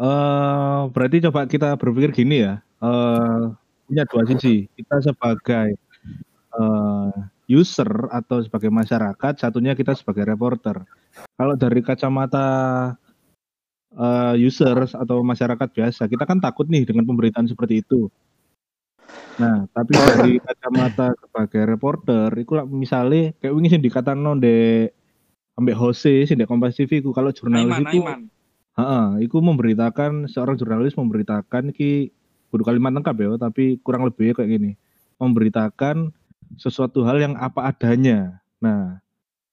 Eh berarti coba kita berpikir gini ya. Eh punya dua sisi. Kita sebagai eh user atau sebagai masyarakat, satunya kita sebagai reporter. Kalau dari kacamata eh users atau masyarakat biasa, kita kan takut nih dengan pemberitaan seperti itu. Nah, tapi dari kacamata sebagai reporter, itu lah misalnya kayak wingi sing dikatakan de ambek Jose sing di Kompas TV ku kalau jurnalis Aiman itu Aiman Heeh, itu memberitakan seorang jurnalis memberitakan ki kudu kalimat lengkap ya, tapi kurang lebih kayak gini. Memberitakan sesuatu hal yang apa adanya. Nah,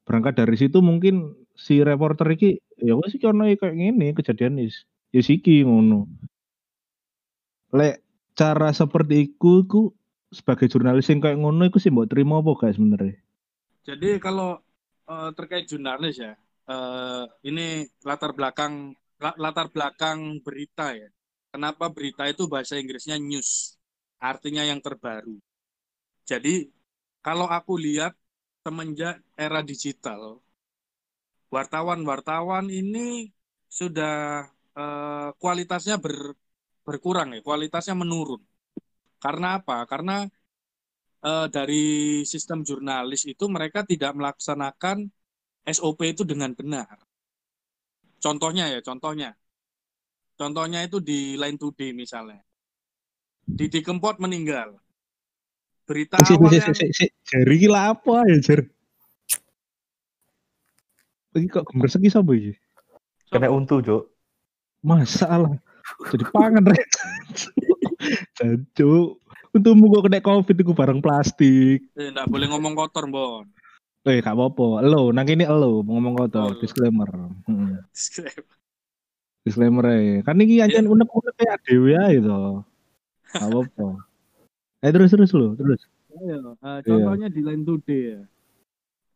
berangkat dari situ mungkin si reporter iki ya wes iki ono kayak gini kejadian is. Ya siki ngono. Lek cara seperti iku iku sebagai jurnalis yang kayak ngono iku sih mbok terima apa guys sebenarnya? Jadi kalau eh, terkait jurnalis ya, eh, ini latar belakang la- latar belakang berita ya. Kenapa berita itu bahasa Inggrisnya news, artinya yang terbaru. Jadi kalau aku lihat semenjak era digital, wartawan-wartawan ini sudah eh, kualitasnya ber- berkurang ya, kualitasnya menurun. Karena apa? Karena eh, dari sistem jurnalis itu mereka tidak melaksanakan SOP itu dengan benar. Contohnya ya, contohnya. Contohnya itu di Line Today misalnya. Didi Kempot meninggal. Berita Si, awal si, yang si, si, jari lah apa ya, Jar? Iki kok gemersek iki sapa iki? Kena untu, Cuk. Masalah. Jadi pangan rek. Jancuk. Untungmu kok kena covid iku barang plastik. eh, boleh ngomong kotor, Bon. Eh, gak apa-apa. Elo, nang kene elo ngomong Oh, kotor, elo. disclaimer. Hmm. Disclaimer ae. Kan iki anjen unek-unek kayak dhewe ae to. Gak apa-apa. Eh terus terus lu, terus. Ayo, eh, contohnya di Line Today ya.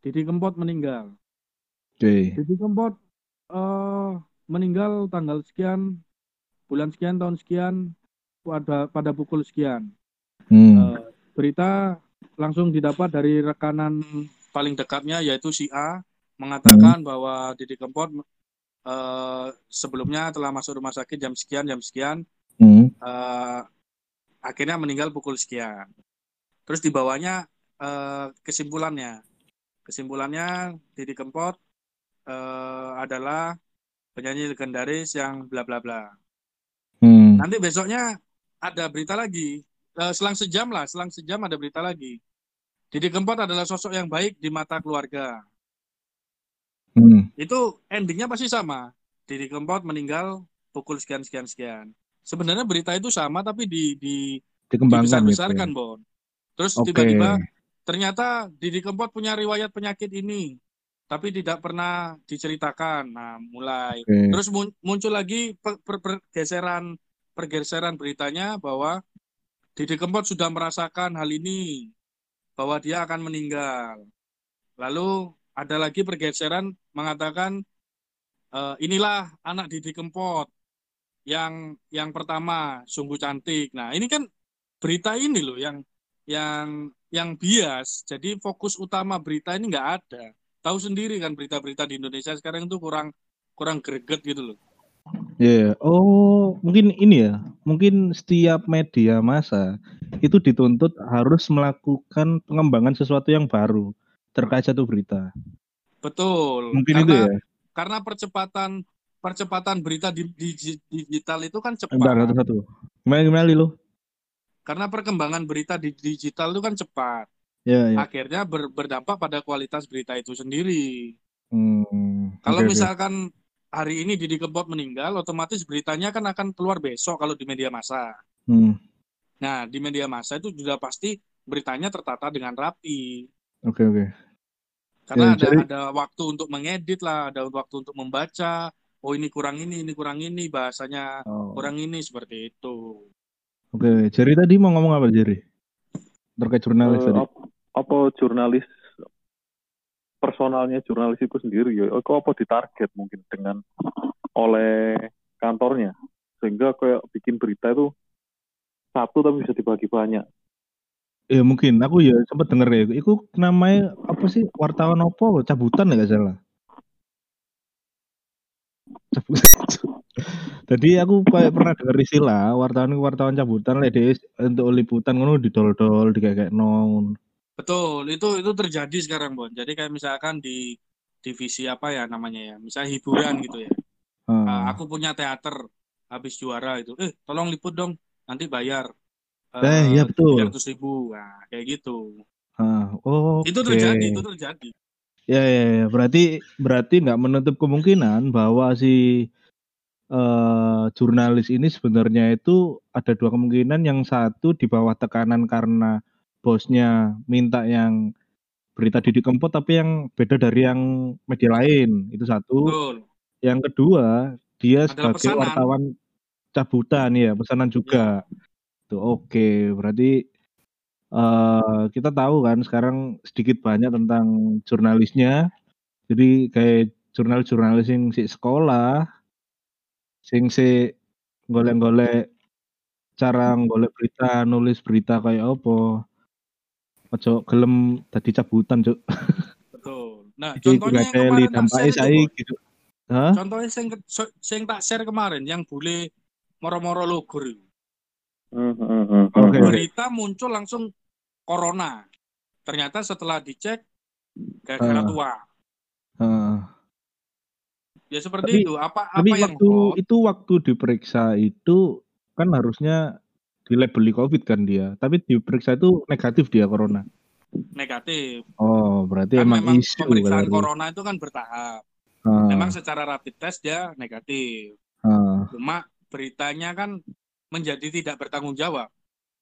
Didi Kempot meninggal. Oke. Didi Kempot eh meninggal tanggal sekian, bulan sekian, tahun sekian, pada pada pukul sekian. Hmm. Eh, berita langsung didapat dari rekanan Paling dekatnya yaitu si A mengatakan bahwa Didi Kempot eh, sebelumnya telah masuk rumah sakit jam sekian, jam sekian, Hmm. eh, akhirnya meninggal pukul sekian. Terus di bawahnya eh, kesimpulannya, kesimpulannya Didi Kempot eh, adalah penyanyi legendaris yang bla bla bla. Hmm. Nanti besoknya ada berita lagi, Eh, selang sejam lah, selang sejam ada berita lagi. Didi Kempot adalah sosok yang baik di mata keluarga. Hmm. Itu endingnya pasti sama. Didi Kempot meninggal pukul sekian sekian sekian. Sebenarnya berita itu sama tapi di di Dikembangkan gitu. dibesar-besarkan, ya. Bon. Terus Oke. tiba-tiba ternyata Didi Kempot punya riwayat penyakit ini, tapi tidak pernah diceritakan. Nah, mulai. Oke. Terus mun- muncul lagi per- per- pergeseran pergeseran beritanya bahwa Didi Kempot sudah merasakan hal ini, bahwa dia akan meninggal. Lalu ada lagi pergeseran mengatakan eh, inilah anak Didi Kempot yang yang pertama sungguh cantik. Nah ini kan berita ini loh yang yang yang bias. Jadi fokus utama berita ini nggak ada. Tahu sendiri kan berita-berita di Indonesia sekarang itu kurang kurang greget gitu loh. Iya, oh mungkin ini ya, mungkin setiap media massa itu dituntut harus melakukan pengembangan sesuatu yang baru terkait satu berita. Betul. Mungkin karena itu ya. karena percepatan percepatan berita di, di- di- digital itu kan Bentar cepat. satu-satu. Gimana gimana lu? Karena perkembangan berita di digital itu kan cepat. Ya, ya. Akhirnya ber- berdampak pada kualitas berita itu sendiri. Hmm, Kalau oke. misalkan hari ini Didi Kempot meninggal, otomatis beritanya kan akan keluar besok kalau di media massa. Hmm, Nah, di media massa itu sudah pasti beritanya tertata dengan rapi. oke oke. Karena Ya, ada jadi- ada waktu untuk mengedit lah, ada waktu untuk membaca. Oh ini kurang ini, ini kurang ini, bahasanya Oh. kurang ini seperti itu. Oke, Jerry tadi mau ngomong apa Jerry? Terkait jurnalis Eh, tadi. ap- apa jurnalis personalnya jurnalis itu sendiri ya kok apa ditarget mungkin dengan oleh kantornya sehingga kayak bikin berita itu satu tapi bisa dibagi banyak Ya mungkin aku ya sempat denger ya. Iku namanya apa sih wartawan apa? Cabutan ya gak salah. Jadi aku kayak pernah denger istilah wartawan wartawan cabutan lah dia untuk liputan ngono didol-dol di kayak non. Betul, itu itu terjadi sekarang, Bon. Jadi kayak misalkan di divisi apa ya namanya ya, misalnya hiburan gitu ya. Ah, aku punya teater habis juara itu, eh tolong liput dong, nanti bayar. Eh, iya, betul. Tiga ribu, nah kayak gitu. oh, Itu terjadi, itu terjadi. Ya, ya, ya. Berarti berarti nggak menutup kemungkinan bahwa si eh, jurnalis ini sebenarnya itu ada dua kemungkinan. Yang satu di bawah tekanan karena bosnya minta yang berita Didi Kempot tapi yang beda dari yang media lain. Itu satu. Betul. Yang kedua, dia Adalah sebagai pesanan. wartawan cabutan ya, pesanan juga. Tuh, oke. Berarti eh kita tahu kan sekarang sedikit banyak tentang jurnalisnya. Jadi kayak jurnalis-jurnalis yang si sekolah, sing si golek-golek cara golek berita, nulis berita kayak apa. Ojo gelem tadi cabutan, Cuk. Betul. Nah, Iki contohnya yang kemarin tak dampake share itu, Bon. saiki, Cuk. Hah? Contohnya yang, yang tak share kemarin, yang bule moro-moro logor itu. Hmm, hmm, hmm. Berita muncul langsung corona. Ternyata setelah dicek gara-gara Ah. tua. Heeh. Ya seperti Tapi- itu. Apa Tapi apa yang waktu hot, itu waktu diperiksa itu kan harusnya dilabeli COVID kan dia, tapi diperiksa itu negatif dia corona. negatif. Oh, berarti Kan emang, memang isu pemeriksaan berarti. corona itu kan bertahap. Ah, Memang secara rapid test dia negatif. ah. Cuma beritanya kan menjadi tidak bertanggung jawab.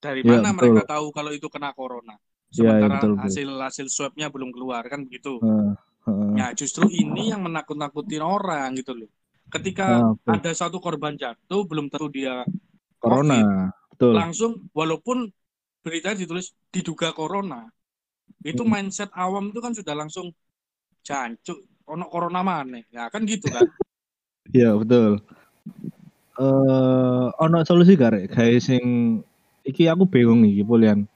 Dari Ya, mana betul. mereka tahu kalau itu kena corona? Ya, ya, Sementara betul, betul. hasil hasil swabnya belum keluar kan begitu. Ah, ah. Ya justru ini yang menakut-nakutin orang gitu loh. Ketika betul. ada satu korban jatuh belum tentu dia corona, betul. langsung walaupun berita ditulis diduga corona. Itu Hmm. mindset awam itu kan sudah langsung jancuk ono corona mana. Ya kan gitu kan. Iya, betul. Eh, ono solusi gak rek? Kayak sing iki aku bingung iki Polian.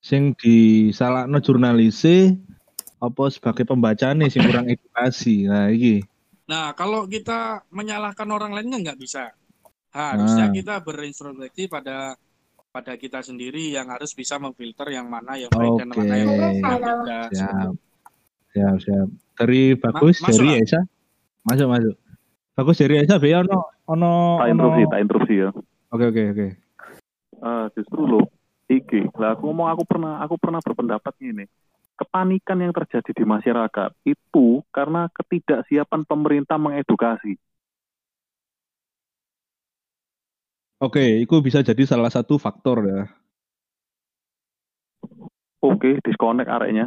Sing disalahno jurnalise apa sebagai pembacane sing kurang edukasi. Nah, iki. Nah, kalau kita menyalahkan orang lain kan nggak bisa. Harusnya Nah. kita berintrospeksi pada pada kita sendiri yang harus bisa memfilter yang mana yang baik dan Oke. mana yang tidak. Siap. Siap, siap. Dari bagus masuk dari. Esa. Masuk, masuk. Bagus dari Esa be ono ono tak interupsi tak interupsi ya Oke, oke, oke. Eh, justru lo iki lah aku ngomong aku pernah aku pernah berpendapat gini kepanikan yang terjadi di masyarakat itu karena ketidaksiapan pemerintah mengedukasi Oke, itu bisa jadi salah satu faktor ya. oke disconnect areknya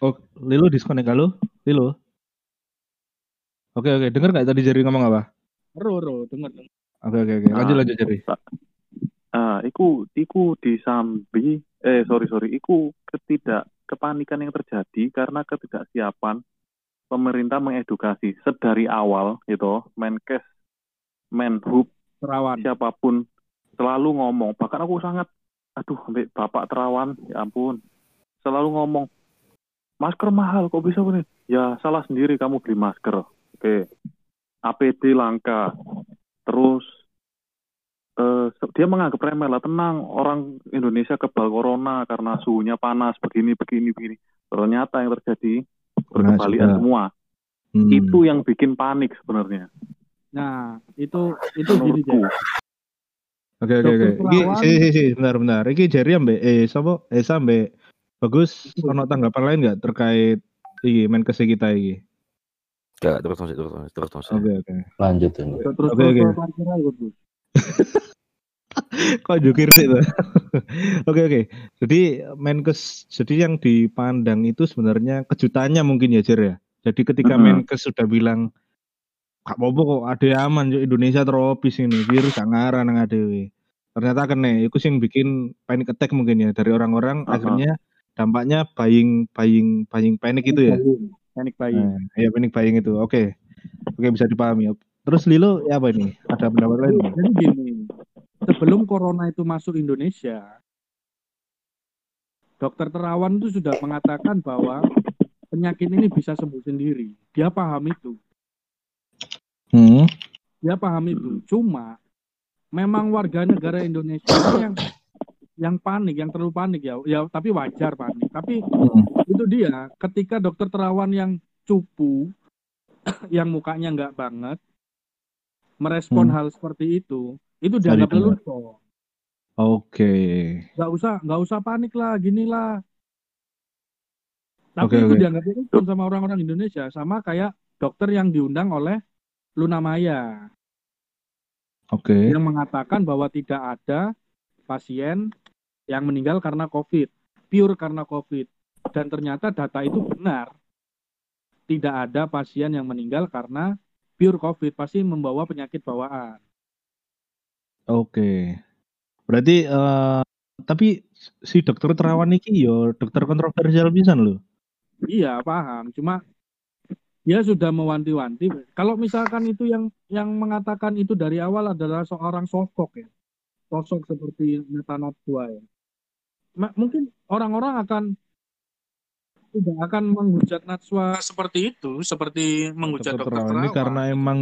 Oh, Lilo disconnect halo? Lilo. Oke, oke. Dengar nggak tadi Jerry ngomong apa? Ro, ro, dengar. dengar. Oke, oke, oke. Lanjut, Ah. lanjut Jerry. Ah iku iku disambi eh sorry sorry. Iku ketidak kepanikan yang terjadi karena ketidaksiapan pemerintah mengedukasi sedari awal gitu. Menkes Menhub Terawan. siapa pun selalu ngomong. Bahkan aku sangat aduh sampai bapak terawan ya ampun. Selalu ngomong masker mahal kok bisa begini ya salah sendiri kamu beli masker. Oke. APD langka. Terus eh, dia menganggap remeh lah tenang orang Indonesia kebal corona karena suhunya panas begini begini begini ternyata yang terjadi berkebalikan sudah. semua Hmm. Itu yang bikin panik sebenarnya. Nah, itu itu gini Menurutku. Oke oke oke. Iki si si si bentar bentar. Iki Jerry ambek eh sapa? Esa ambek Bagus ono tanggapan lain nggak terkait iki Menkes kita iki? Gak terus terus terus terus terus. terus. Oke oke. Lanjut ini. Terus Oke, oke. terus parkir aja, Gus. Kok jukir sih? Oke oke. Jadi Menkes jadi yang dipandang itu sebenarnya kejutannya mungkin ya Jer ya. Jadi ketika Mhm. Menkes sudah bilang Kak Bobo kok ada aman Indonesia tropis ini virus gak ngarah nang adewe. Ternyata kena itu sih yang bikin panic attack mungkin ya dari orang-orang Aha. akhirnya dampaknya buying buying buying panic itu ya. Panic buying. Nah, ya panic buying itu. Oke. Oke bisa dipahami. Terus Lilo ya apa ini? Ada pendapat lain? Jadi gini, sebelum corona itu masuk Indonesia, dokter terawan itu sudah mengatakan bahwa penyakit ini bisa sembuh sendiri. Dia paham itu. Hmm. Dia paham itu. Cuma memang warga negara Indonesia yang yang panik, yang terlalu panik ya. Ya tapi wajar panik. Tapi Hmm. itu dia ketika dokter terawan yang cupu yang mukanya nggak banget merespon Hmm. hal seperti itu itu dianggap lelucon Oke. nggak usah nggak usah panik lah gini lah tapi Oke, itu oke. dianggap lelucon sama orang-orang Indonesia sama kayak dokter yang diundang oleh Luna Maya Oke. yang mengatakan bahwa tidak ada pasien yang meninggal karena COVID pure karena COVID dan ternyata data itu benar tidak ada pasien yang meninggal karena pure COVID pasti membawa penyakit bawaan. Oke. Berarti eh tapi si dokter terawan iki yo dokter kontroversial pisan lho. Iya paham, cuma dia sudah mewanti-wanti. Kalau misalkan itu yang yang mengatakan itu dari awal adalah seorang sosok ya, sosok seperti Netanyahu ya. Ma- mungkin orang-orang akan tidak akan menghujat Natswa seperti itu, seperti menghujat Dokter dokter terawan ini terawan. karena emang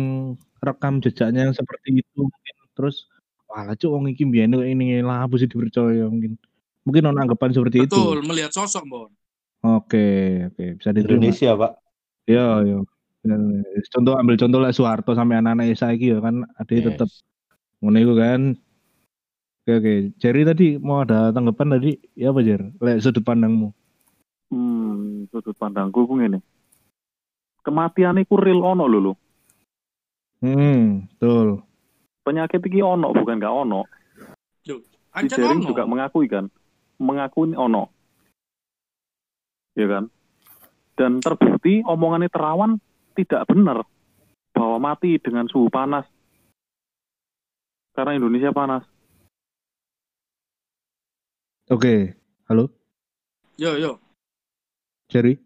rekam jejaknya yang seperti itu mungkin terus wah cuk wong iki biyen kok ini lah apa sih dipercaya mungkin. Mungkin ono anggapan seperti itu. Betul, melihat sosok, Bon. Oke, oke, bisa diterima. Indonesia, Pak. Iya, iya. Ya, Contoh ambil contoh lah Soeharto sampai anak-anak Esa iki ya kan ada Yes. tetep ngono iku kan. Oke, oke. Jerry tadi mau ada tanggapan tadi ya apa Jer? Lek sudut pandangmu. Hmm, sudut pandangku ku ngene. Kematian iku real ono lho lho. Hmm, betul. Penyakit iki ono bukan gak ono. Si Ancen Jering ono. juga mengakui kan. Mengakui ono. Ya kan? Dan terbukti omongannya terawan tidak benar bahwa mati dengan suhu panas. Karena Indonesia panas. Oke. Halo, Yo, yo. Jerry.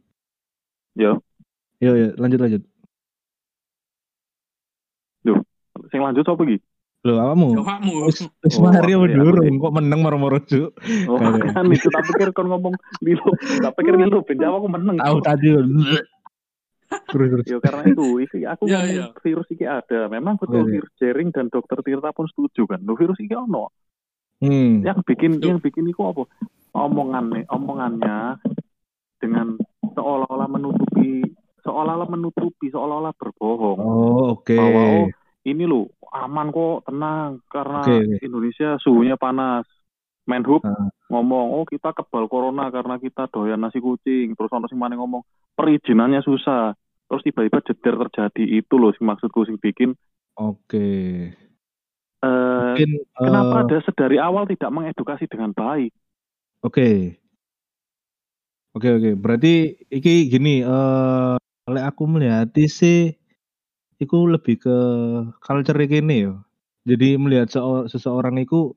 Yo. Yo, yo, lanjut lanjut. Sing lanjut apa iki? Loh, awamu. Yo, hakmu. Wis wis Oh, mari apa iya, durung kok meneng moro-moro cuk. Oh, Kare. kan itu tak pikir kon ngomong Lilo, tak pikir Lilo ben aku meneng. Tahu tadi. Terus terus. Ya karena itu, iki aku Iya, ngomong iya. virus iki ada. Memang betul Oke. virus Jering dan dokter Tirta pun setuju kan. Lo virus iki ono. Hmm. Yang bikin yang bikin iku apa? Omongannya, omongannya dengan seolah-olah menutupi seolah-olah menutupi, seolah-olah berbohong. Oh, oke. Bahwa oh, ini lo aman kok, tenang karena oke. Indonesia suhunya panas. Menhub Ah. ngomong, oh kita kebal corona karena kita doyan nasi kucing. Terus ono sing mana ngomong, perizinannya susah. Terus tiba-tiba jeder terjadi itu loh sing maksudku sing bikin Oke. eh Mungkin kenapa eh, ada sedari awal tidak mengedukasi dengan baik? Oke. Oke oke. Berarti iki gini eh oleh aku melihat sih iku lebih ke culture gini ya. Jadi melihat seo- seseorang itu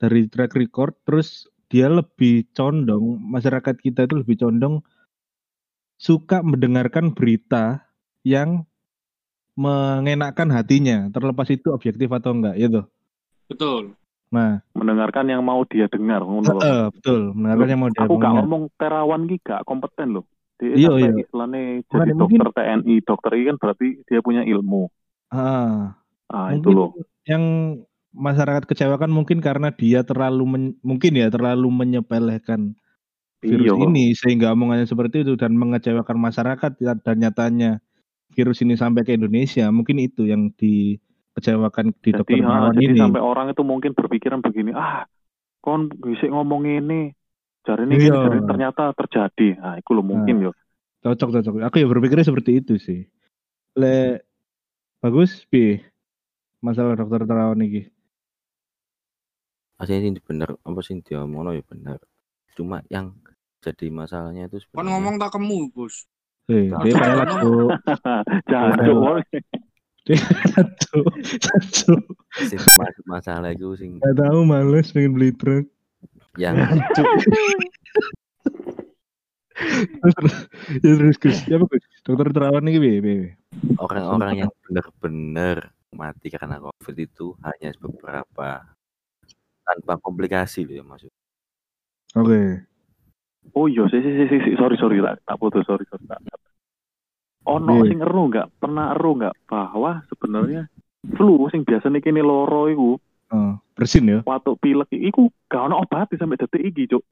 dari track record terus dia lebih condong masyarakat kita itu lebih condong suka mendengarkan berita yang mengenakkan hatinya terlepas itu objektif atau enggak gitu. Betul. Nah, Mendengarkan yang mau dia dengar. ngono loh. eh, betul mendengarkan yang mau dia Aku gak dengar. ngomong terawan ki gak kompeten loh. Dia Iya, iya. istilahnya jadi Makanya mungkin- dokter TNI, dokter ini kan berarti dia punya ilmu. Ah, Ah itu mungkin loh. yang masyarakat kecewakan mungkin karena dia terlalu men- mungkin ya terlalu menyepelekan virus Iya. ini sehingga omongannya seperti itu dan mengecewakan masyarakat ya, dan nyatanya virus ini sampai ke Indonesia, mungkin itu yang dikecewakan di dokter Jadi, ha, Terawan jadi ini. sampai orang itu mungkin berpikiran begini, ah, kon bisa ngomong ini, cari ini, Iya. cari ini, ternyata terjadi. Nah, itu lo mungkin yo. Cocok cocok. Aku ya berpikirnya seperti itu sih. Le bagus pi masalah dokter Terawan ini. Aslinya ini bener apa sih dia ngomong ya bener. Cuma yang jadi masalahnya itu sebenarnya ngomong tak kemu, Gus. Eh, Cocok, dia cocok. tuh. Jangan, Iya. Satu, satu. sing mas- masalah itu sing Gak tahu males pengen beli truk. Yang Terus terus ya terus Gus. Ya apa, Gus? Dokter Terawan ini piye orang-orang yang benar-benar mati karena COVID itu hanya beberapa tanpa komplikasi loh ya maksud. Oke. Oh iya, sih, sih, sih, sorry, sorry, tak, tak putus, sorry, sorry. Tak. Ono Iya. sing eru nggak, pernah eru nggak bahwa sebenarnya flu sing biasa nih kini loro iku, Oh, bersin ya. watuk pilek iku gak ono obat sampai detik iki, Cuk.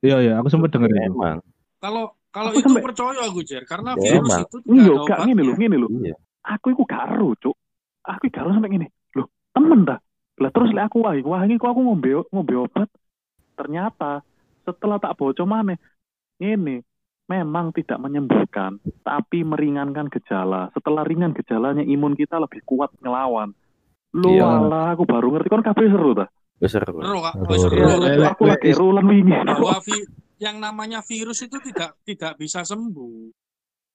Iya iya, aku sempat denger itu. Emang Kalau kalau Aku itu sampai- percaya aku Jer, karena Ya, virus emang. itu tidak Iya, ada gak ngene lho, ngene lho. iya. Aku iku gak eru, Cuk. Aku gak eru sampai ngene. Loh, temen dah. Lah terus lek aku wahi, wahi kok aku ngombe ngombe obat. Ternyata setelah tak bocor maneh ngene, memang tidak menyembuhkan, tapi meringankan gejala. Setelah ringan gejalanya imun kita lebih kuat ngelawan. Lu Iya. aku baru ngerti kon kabeh seru ta. Besar. Seru, Kak. Seru, Oh, seru. seru. Aku lagi rulan wingi. Bahwa yang namanya virus itu tidak tidak bisa sembuh.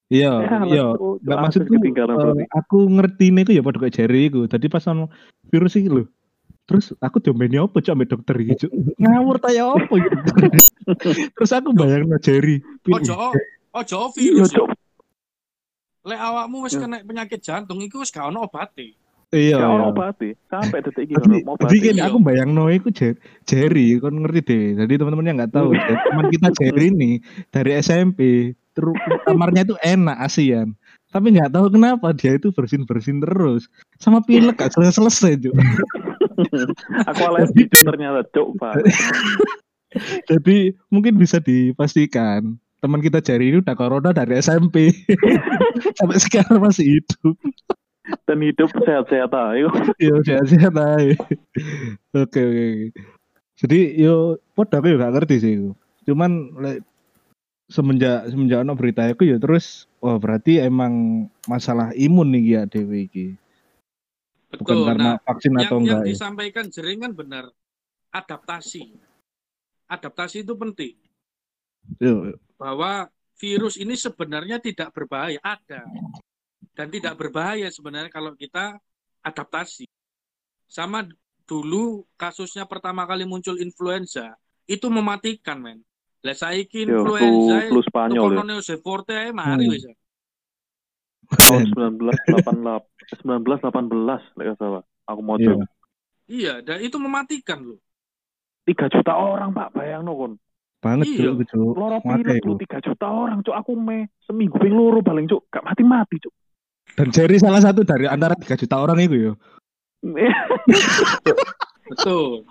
Iya, Ya, iya. Enggak maksudku berarti. aku ngerti nih ya pada kayak Jerry itu. Tadi pas ono virus iki lho. Terus aku diombeni apa cok ambek dokter iki cok. Ngawur ta ya apa gitu. Terus aku bayangno Jerry. Ojo ojo Iya, virus. Lek awakmu wis Ya. kena penyakit jantung iku wis gak ono obate. Iya. Gak iya. ono obate. Sampai detik iki Jadi, gak ono jadi obate. gini, Iya. aku bayangno iku Jer- Jerry, kan ngerti deh. Jadi teman-teman yang nggak tahu, teman kita Jerry ini dari SMP, terus kamarnya itu enak asian. Tapi nggak tahu kenapa dia itu bersin-bersin terus. Sama pilek gak selesai-selesai, Cuk. Aku alergi Cuk, ternyata, Cuk, Pak. Jadi mungkin bisa dipastikan teman kita Jerry ini udah corona dari SMP sampai sekarang masih hidup. Dan hidup sehat-sehat aja. Yo sehat-sehat aja. Oke oke. Jadi yo podo aku juga ngerti sih. Cuman like, semenjak semenjak ono berita itu ya terus oh berarti emang masalah imun nih ya Dewi iki. Bukan Betul. karena Nah, vaksin yang, atau yang enggak ya. disampaikan Jering kan benar. Adaptasi. Adaptasi itu penting. Yo, bahwa virus ini sebenarnya tidak berbahaya, ada. Dan tidak berbahaya sebenarnya kalau kita adaptasi. Sama dulu kasusnya pertama kali muncul influenza, itu mematikan, men. Lah saiki influenza flu, flu Spanyol ya. Tukono Jose Forte ae mari Hmm. wis. Tahun 1988, 1918, lek gak salah. Aku mau Iya. coba. Iya, dan itu mematikan loh. 3 juta orang, Pak, bayang kon. banget Iya. Cuk, Cuk. Loro pilek aku. lu 3 juta orang, Cuk. Aku me seminggu ping loro paling, Cuk. Gak mati-mati, Cuk. Dan Jerry salah satu dari antara 3 juta orang itu ya. Betul.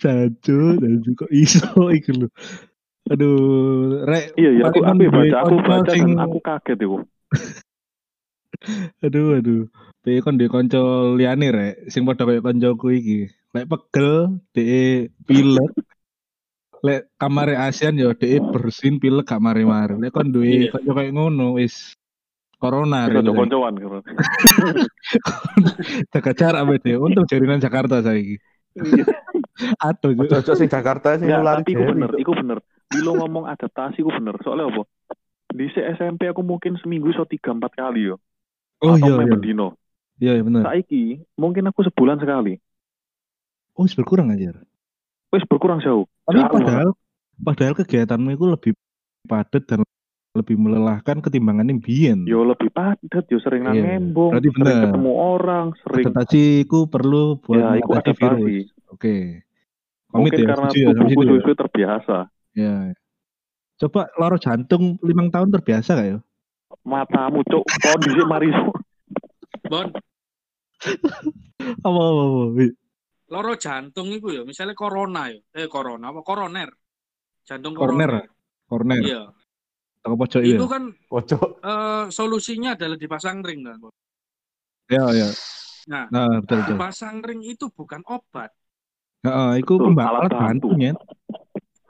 Jacu, jacu kok iso iku lho. Aduh, rek. Iya, iya, aku, paling aku duwe baca, aku baca sing- dan aku kaget itu. Aduh, aduh. Pe kon di konco liyane rek, sing padha koyo koncoku iki. Lek pegel, dhek pilek. Lek kamare ASEAN yo dhek bersin pilek gak mari-mari. Lek kon duwe Iya. konco koyo ngono wis corona Kita rek. koncoan. Jaga jarak ambek dhek. Untung jarinan Jakarta saiki. Iya. Aduh. Cocok sing Jakarta sing Enggak, nulari tapi iku bener, iku bener. Bilo ngomong adaptasi iku bener. Soalnya apa? Di SMP aku mungkin seminggu iso 3 4 kali yo. Oh Atau iya main iya. Iya iya bener. Saiki mungkin aku sebulan sekali. Oh, wis berkurang aja. Wis berkurang jauh. Tapi Jauh padahal padahal kegiatanmu itu lebih padat dan lebih melelahkan ketimbangan yang biyen. Yo lebih padat, yo sering nang ngembong, berarti sering bener. ketemu orang, sering Adaptasi itu perlu buat ya iku adaptasi. virus. Oke. Komit Mungkin ya, karena ya, tubuhku ya. suwe terbiasa. Ya. Coba loro jantung limang tahun terbiasa gak ya? Matamu cuk, kondisi mariso. Bon, Apa apa apa. Loro jantung itu ya, misalnya corona ya. Eh corona apa? Koroner. Jantung Koroner. koroner. Corner. Iya. Toko pojok itu itu. kan Pojok. eh, solusinya adalah dipasang ring kan. Ya, ya. Nah, Nah, betul betul. dipasang ring itu bukan obat. Heeh, itu Betul, pemba- alat alat bantu bantu. ya.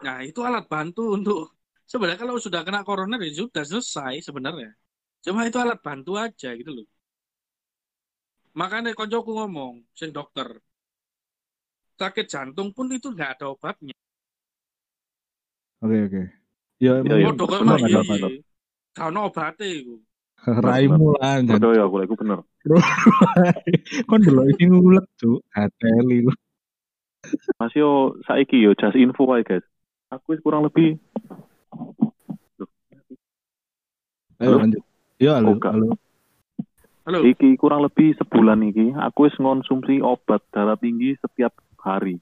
Nah, itu alat bantu untuk sebenarnya kalau sudah kena corona ya sudah selesai sebenarnya. Cuma itu alat bantu aja gitu loh. Makanya koncoku ngomong, sing dokter, sakit jantung pun itu nggak ada obatnya. Oke, oke. Ya, Iya, iya. Oh, dokter bener, mah bener, iya. Kalau obatnya itu. raimu lah aku, aku bener. Kon delok iki ngulek, Cuk. Ateli lu. Mas yo saiki yo just info aja guys. Aku kurang lebih Ayo lanjut. Ya, halo, halo. Halo. iki kurang lebih sebulan iki aku wis ngonsumsi obat darah tinggi setiap hari.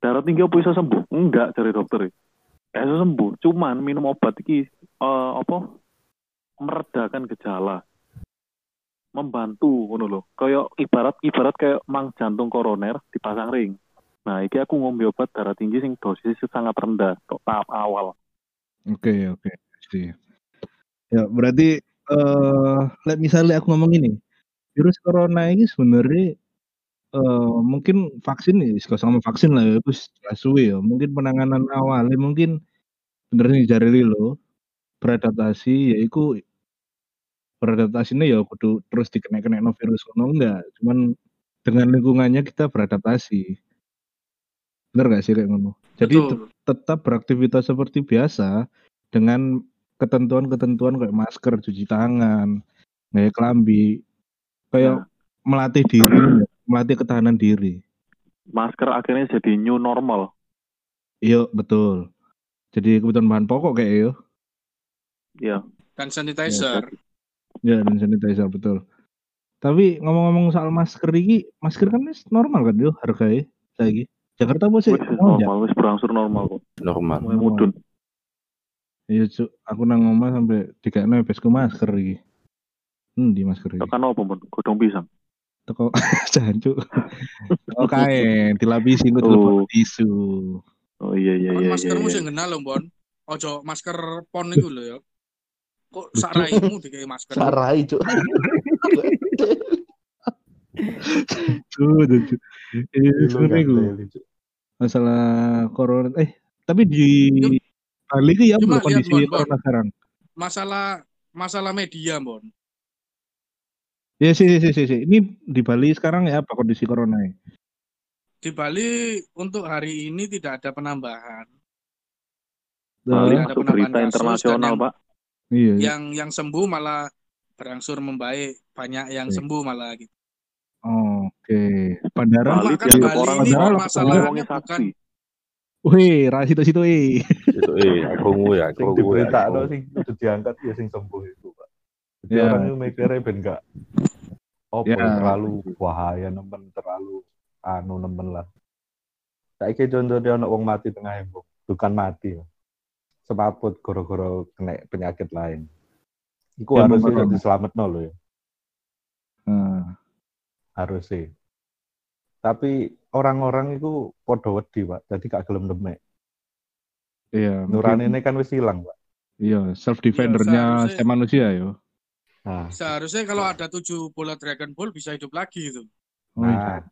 Darah tinggi apa bisa sembuh? Enggak dari dokter. Eh bisa sembuh, cuman minum obat iki eh, apa? meredakan gejala. Membantu ngono lho. Kayak ibarat ibarat kayak mang jantung koroner dipasang ring. Nah, iki aku ngombe obat darah tinggi sing dosis sangat rendah tok tahap awal. Oke, oke. Pasti. Ya, berarti eh let misalnya aku ngomong ini. Virus corona ini sebenarnya eh mungkin vaksin ya, kalau sama vaksin lah ya, terus suwe ya. Mungkin penanganan awalnya mungkin bener nih jari lo beradaptasi yaiku beradaptasinya ya kudu terus dikena-kena no virus kono enggak. Cuman dengan lingkungannya kita beradaptasi. Bener gak sih kayak ngono? Jadi Betul. tetap beraktivitas seperti biasa dengan ketentuan-ketentuan kayak masker, cuci tangan, kayak kelambi, kayak melatih diri, melatih ketahanan diri. Masker akhirnya jadi new normal. Iya betul. Jadi kebutuhan bahan pokok kayak yo. Ya, Dan sanitizer. Ya dan sanitizer betul. Tapi ngomong-ngomong soal masker ini, masker kan wis normal kan yo harganya lagi. Jakarta apa sih? wis normal, wis berangsur normal kok. normal Mulai mudun. Iya cuk, aku nang omah sampai dikasih besku masker iki. Hmm, di masker iki. Tekan apa, Mon? Godong pisang. Teko jancuk. Oh kain, dilapisi ku Oh. tisu. Oh iya iya iya. iya, maskermu iya. sing kenal lho, Bon. Ojo masker pon iku lho ya. Kok saraimu dikai masker? Sarai, Cuk. Tuh, tuh, tuh. Ini Lu sebenarnya iku, ganteli, Cuk. masalah corona. Eh, tapi di Bali itu ya Cuma kondisi Bon. corona sekarang? Masalah masalah media, Bon. Ya sih, sih, sih, sih. Ini di Bali sekarang ya apa kondisi corona ya? Di Bali untuk hari ini tidak ada penambahan. Bali Tidak ada penambahan berita kasus internasional, dan Pak. Iya. Yang yang sembuh malah berangsur membaik, banyak yang Oke. sembuh malah gitu. Oke. Bandara. Bali Cuma kan Bali orang ini Bandara permasalahannya wonge bukan. Wih, rahasia itu situ, eh. itu eh aku ya Sing aku diberitakno sing kudu diangkat ya sing sembuh itu, Pak. Jadi Ya. orang itu mikirnya ben gak opo Ya. terlalu bahaya nemen terlalu anu nemen lah. Saiki contohnya ono wong mati tengah embung, bukan mati ya. Semaput goro-goro kena penyakit lain. Iku Ya, memang. diselametno loh ya, Nah, harusnya. Tapi orang-orang itu podo wedi, Pak. Jadi gak gelem demek. iya. Nurani mungkin- ini kan wis hilang, Pak. Iya, self defendernya seharusnya- setiap manusia yo. Nah, seharusnya kalau ada tujuh bola Dragon Ball bisa hidup lagi itu. Oh, Nah,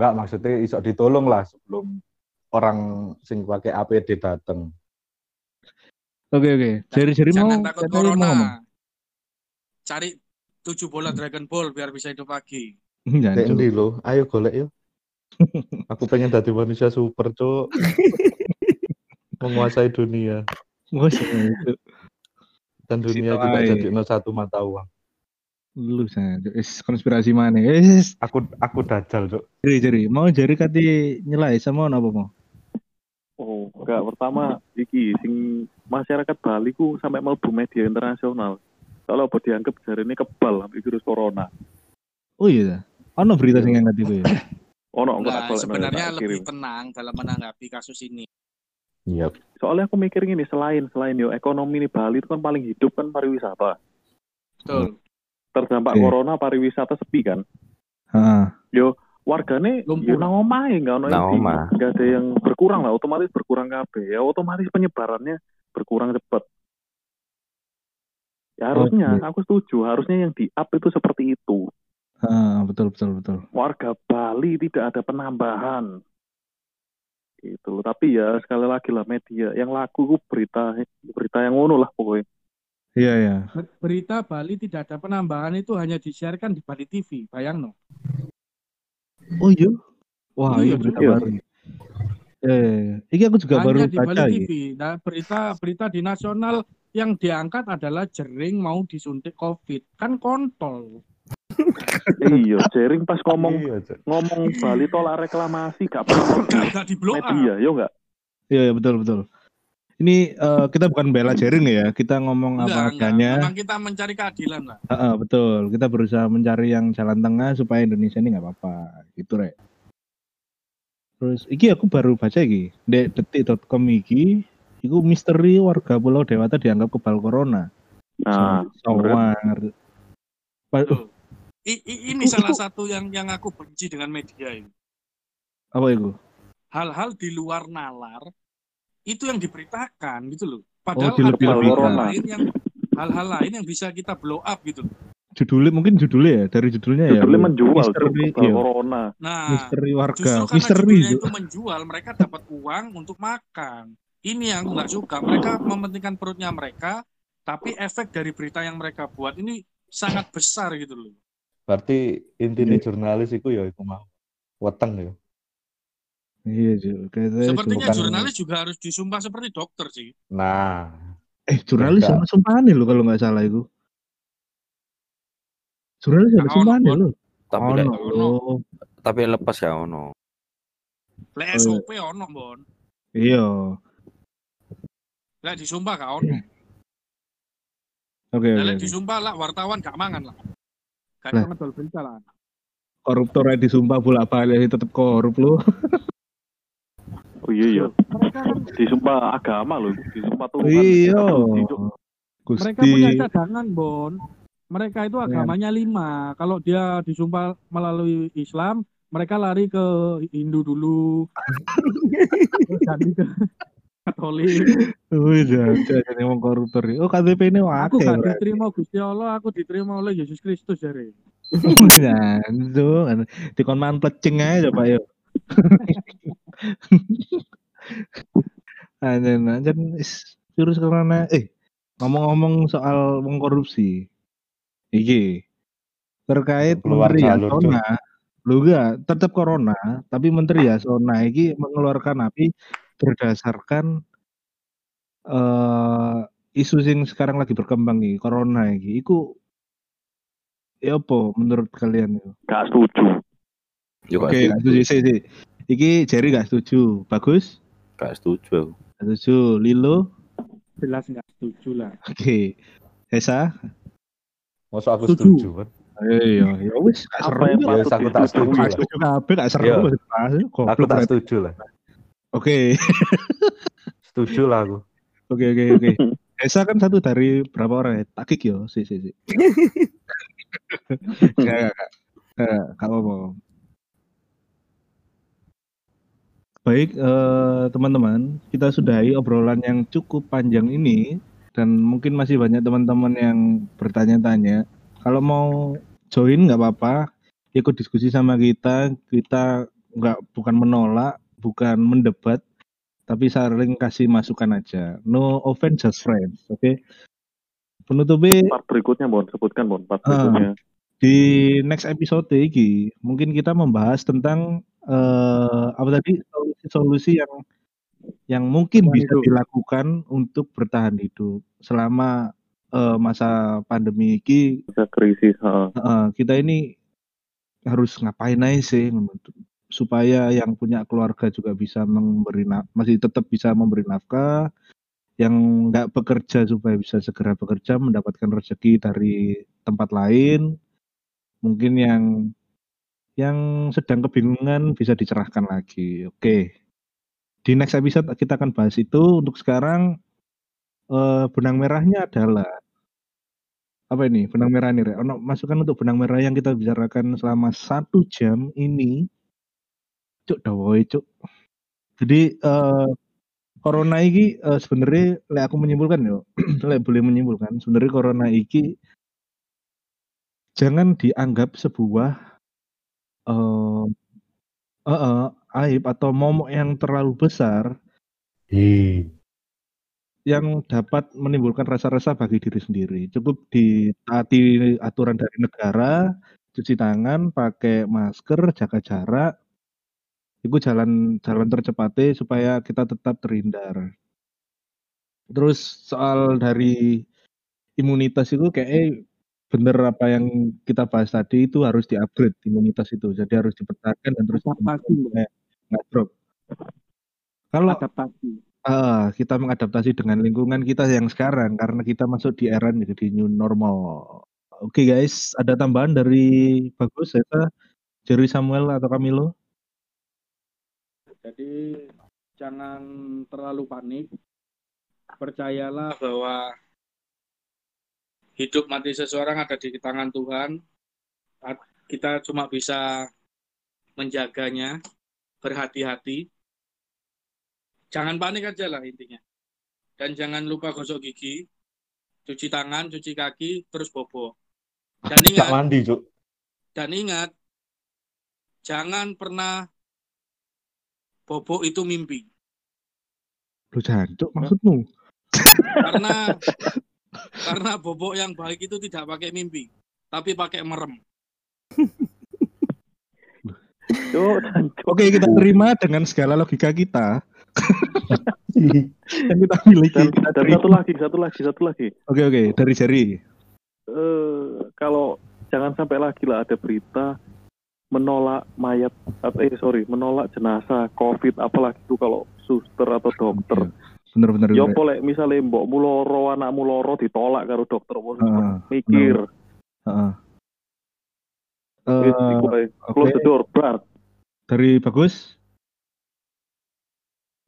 enggak maksudnya iso ditolong lah sebelum orang sing pakai APD datang. Oke, oke. Jari-jari mau Jangan takut katanya mau corona. Cari tujuh bola Dragon Ball biar bisa hidup lagi. Jangan, Dek Cuk. endi lo? Ayo golek yuk. Aku pengen jadi manusia super, Cuk. Menguasai dunia Wah, itu. Dan dunia Situ kita ae. jadi no satu mata uang. Lu sana, is konspirasi mana? Is Aku aku dajal, Cuk. jari jari. Mau jari kati nyelai sama apa mau? Oh, enggak. Pertama, iki sing masyarakat Bali ku sampai mlebu media internasional. Kalau apa dianggap jari ini kebal sampai virus corona. Oh iya. Ono berita sing ngangkat itu ya. Ono enggak Nah, sebenarnya lebih kirim. tenang dalam menanggapi kasus ini. Iya. Soalnya aku mikir gini, selain selain yo ekonomi di Bali itu kan paling hidup kan pariwisata. Betul. Terdampak Oke. corona pariwisata sepi kan. Heeh. Wargane Lumpur. yo nang omahe enggak ono Nang yang di- omah. nggak ada yang berkurang lah, otomatis berkurang kabeh. Ya otomatis penyebarannya berkurang cepat. Ya harusnya, Oke. aku setuju. Harusnya yang di up itu seperti itu. Ah, betul betul betul. Warga Bali tidak ada penambahan. Gitu. Tapi ya sekali lagi lah media yang laku ku berita berita yang ngono lah pokoknya. Iya ya. Ber- Berita Bali tidak ada penambahan itu hanya disiarkan di Bali TV, bayang no. Oh iya. Wah, iya Iya, berita iya. baru. Eh, ini aku juga baru hanya di Bali baca TV. Nah, berita berita di nasional yang diangkat adalah jering mau disuntik COVID. Kan kontol. Iya, jaring pas ngomong Iya, ngomong Bali tolak reklamasi gak pernah Gak, gak di blow media, yo enggak? Iya, iya, betul betul. Ini eh, kita bukan bela jaring ya, kita ngomong Enggak, apa enggak. adanya. Memang kita mencari keadilan lah. Heeh, betul. Kita berusaha mencari yang jalan tengah supaya Indonesia ini nggak apa-apa, gitu rek. Terus, iki aku baru baca iki, di detik.com iki, itu misteri warga Pulau Dewata dianggap kebal corona. Nah. Pa- Tuh. I- i- ini salah satu yang yang aku benci dengan media ini. Apa itu? Hal-hal di luar nalar itu yang diberitakan gitu loh. Oh, Padahal ada dilebih-lebihkan. hal-hal lain yang hal-hal lain yang bisa kita blow up gitu. loh. Judulnya mungkin judulnya ya, dari judulnya ya. judulnya menjual Misteri, iya. corona. Nah, Misteri warga. justru Misteri. judulnya itu menjual, mereka dapat uang untuk makan. Ini yang aku nggak suka. Mereka mementingkan perutnya mereka, tapi efek dari berita yang mereka buat ini sangat besar gitu loh. Berarti intinya Iya. jurnalis itu ya iku mau weteng ya. Iya, Ju. Kayaknya Sepertinya bukan- jurnalis juga harus disumpah seperti dokter sih. Nah, Eh, jurnalis Beda. sama sumpahan lo kalau nggak salah itu. Jurnalis ada Nah, sumpahan ono, lo. Tapi Oh, ono. tapi lepas ya ono. Lek Oh, iya. SOP ono, Bon. Iya. Lek disumpah gak ono. Oke, Lah, oke. Lek oke. disumpah lah wartawan gak mangan lah. Lah. ada ngedol berita lah. Koruptor yang disumpah bolak balik tetap korup lo. Oh iya iya, Mereka kan disumpah agama loh, disumpah Tuhan. Iya. Mereka punya cadangan, Bon. Mereka Iya. itu agamanya lima. Kalau dia disumpah melalui Islam, mereka lari ke Hindu dulu. Terus ganti ke Katolik. Wih, jangan jadi ngomong koruptor. Oh, KTP ini Aku wakil. gak diterima Gusti Allah, aku diterima oleh Yesus Kristus jare. Jangan. Dikon man plecing aja coba yuk. Anjen, anjen virus corona. Eh, ngomong-ngomong soal wong korupsi. Iki terkait Keluar Menteri Yasona. Lu enggak, tetap corona, tapi Menteri Yasona iki mengeluarkan api berdasarkan eh isu yang sekarang lagi berkembang nih, corona iki. Iku ya apa menurut kalian itu? Gak setuju. Yo Oke, gak gak setuju. sih, sih. Iki Jerry gak setuju. Bagus? Gak setuju aku. Gak setuju. Lilo? Jelas nggak setuju lah. Oke. Esa? Masa aku Setuju. setuju kan? Iya, ya wis gak Apa seru. yang ya. patut patut aku tak disetujui? setuju Gak lah. kabeh gak seru. Iya. Mas. Goblok Aku tak setuju lah. Oke. Setuju lah aku. Oke, oke, oke. Esa kan satu dari berapa orang ya? Takik yo, si si si. Gak. Gak, gak apa-apa. Baik, eh, teman-teman, kita sudahi obrolan yang cukup panjang ini dan mungkin masih banyak teman-teman yang bertanya-tanya. Kalau mau join nggak apa-apa, ikut diskusi sama kita. Kita nggak bukan menolak, bukan mendebat, tapi saling kasih masukan aja. No offense, just friends. Oke. Penutupnya Part berikutnya, Bon, sebutkan, Bon, part Ah. berikutnya. di next episode ini mungkin kita membahas tentang eh, apa tadi solusi-solusi yang yang mungkin bisa hidup. dilakukan untuk bertahan hidup selama eh, masa pandemi ini Ada krisis, heeh. eh, kita ini harus ngapain aja sih supaya yang punya keluarga juga bisa memberi masih tetap bisa memberi nafkah yang nggak bekerja supaya bisa segera bekerja mendapatkan rezeki dari tempat lain. Mungkin yang yang sedang kebingungan bisa dicerahkan lagi. Oke. Di next episode kita akan bahas itu. Untuk sekarang eh, benang merahnya adalah apa ini? Benang merah nih? Ono masukan untuk benang merah yang kita bicarakan selama satu jam ini cuk dawoy cuk jadi eh, corona iki eh, sebenarnya lek aku menyimpulkan yo, lek boleh menyimpulkan sebenarnya corona iki jangan dianggap sebuah eh eh, aib atau momok yang terlalu besar Ih, yang dapat menimbulkan rasa-rasa bagi diri sendiri. Cukup ditaati aturan dari negara, cuci tangan, pakai masker, jaga jarak. Itu jalan jalan tercepatnya supaya kita tetap terhindar. Terus soal dari imunitas itu kayak bener apa yang kita bahas tadi itu harus di-upgrade imunitas itu. Jadi harus dipertahankan dan terus Adaptasi, nggak drop. Kalau adaptasi. Ah, kita mengadaptasi dengan lingkungan kita yang sekarang karena kita masuk di era jadi new normal. Oke guys, ada tambahan dari Bagus, Zeta, Jerry Samuel atau Camilo? Jadi jangan terlalu panik. Percayalah bahwa hidup mati seseorang ada di tangan Tuhan. Kita cuma bisa menjaganya, berhati-hati. Jangan panik aja lah intinya. Dan jangan lupa gosok gigi, cuci tangan, cuci kaki, terus bobo. Dan ingat, mandi, Cuk. dan ingat, jangan pernah bobo itu mimpi. Lu jancuk maksudmu? Karena karena bobok yang baik itu tidak pakai mimpi, tapi pakai merem. Oke, kita terima dengan segala logika kita yang kita miliki. Dan, Kita dan satu lagi, satu lagi, satu lagi. Oke, oke, dari Jerry. Eh, kalau jangan sampai lagi lah ada berita menolak mayat atau eh sorry menolak jenazah covid apalagi itu kalau suster atau dokter Bener-bener. ya bener. boleh misalnya mbok muloro anakmu loro ditolak karo dokter Heeh, mikir Eh, iku ae. oke. close the door dari Bagus,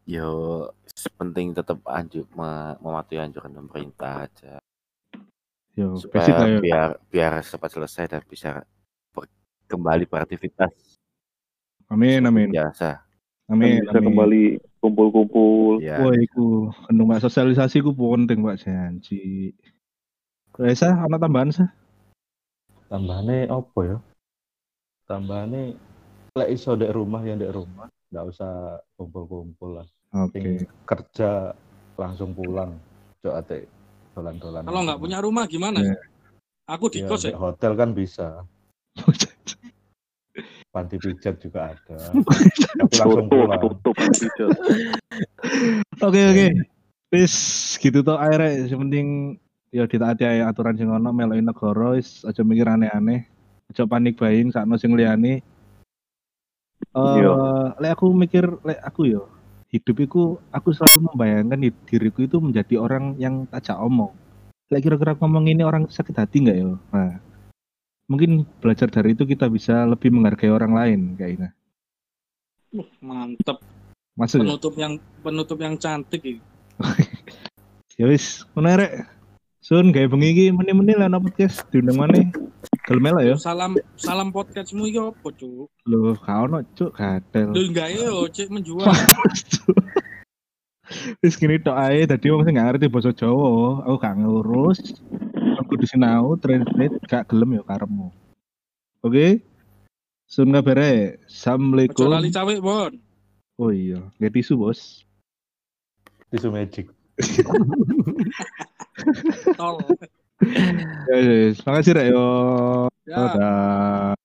Yo, penting tetap anjuk me- mematuhi anjuran pemerintah aja yo, supaya ya. biar biar cepat selesai dan bisa kembali beraktivitas Amin, amin, biasa. amin, bisa amin. kembali kumpul-kumpul Ya, Wah, iku kendung mbak sosialisasi ku penting Pak janji. Reza, ana tambahan sah? Tambahane apa ya? Tambahane lek iso dek rumah ya dek rumah, nggak usah kumpul-kumpul lah. Oke. Sing kerja langsung pulang. Cok ate dolan-dolan. Kalau nggak punya rumah gimana? Iya. Aku di ya, kos ya. hotel kan bisa. Panti pijat juga ada. Tapi langsung tutup pulang. tutup hijau Oke, oke. Wis gitu toh akhirnya yang penting ya ditaati ae aturan sing ono meloki negara wis aja mikir aneh-aneh. Aja panik buying sakno sing liyane. Eh, Iya. lek aku mikir lek aku yo hidup iku aku selalu membayangkan di- diriku itu menjadi orang yang tajak omong. Lek kira-kira aku ngomong ini orang sakit hati nggak yo? Nah, mungkin belajar dari itu kita bisa lebih menghargai orang lain kayaknya. Uh, mantep. Masuk ya? Penutup yang penutup yang cantik ini. Ya wis, rek. Sun gawe bengi iki meni-meni lah podcast diundang maneh. Gelem lah ya. Salam salam podcastmu iki apa, Cuk? Loh, gak ono cuk gatel. Lu enggak yo, cek menjual. Wis gini tok ae dadi wong sing gak ngerti basa Jawa, aku gak ngurus. Aku kudu sinau translate gak gelem ya karepmu. Oke? Sun ngabare. Ojo Assalamualaikum. lali cawe, Bon. Oh iya, gak tisu, Bos. Tisu magic. Tol. Ya, ya, ya. Makasih rek yo. Ya. Dadah.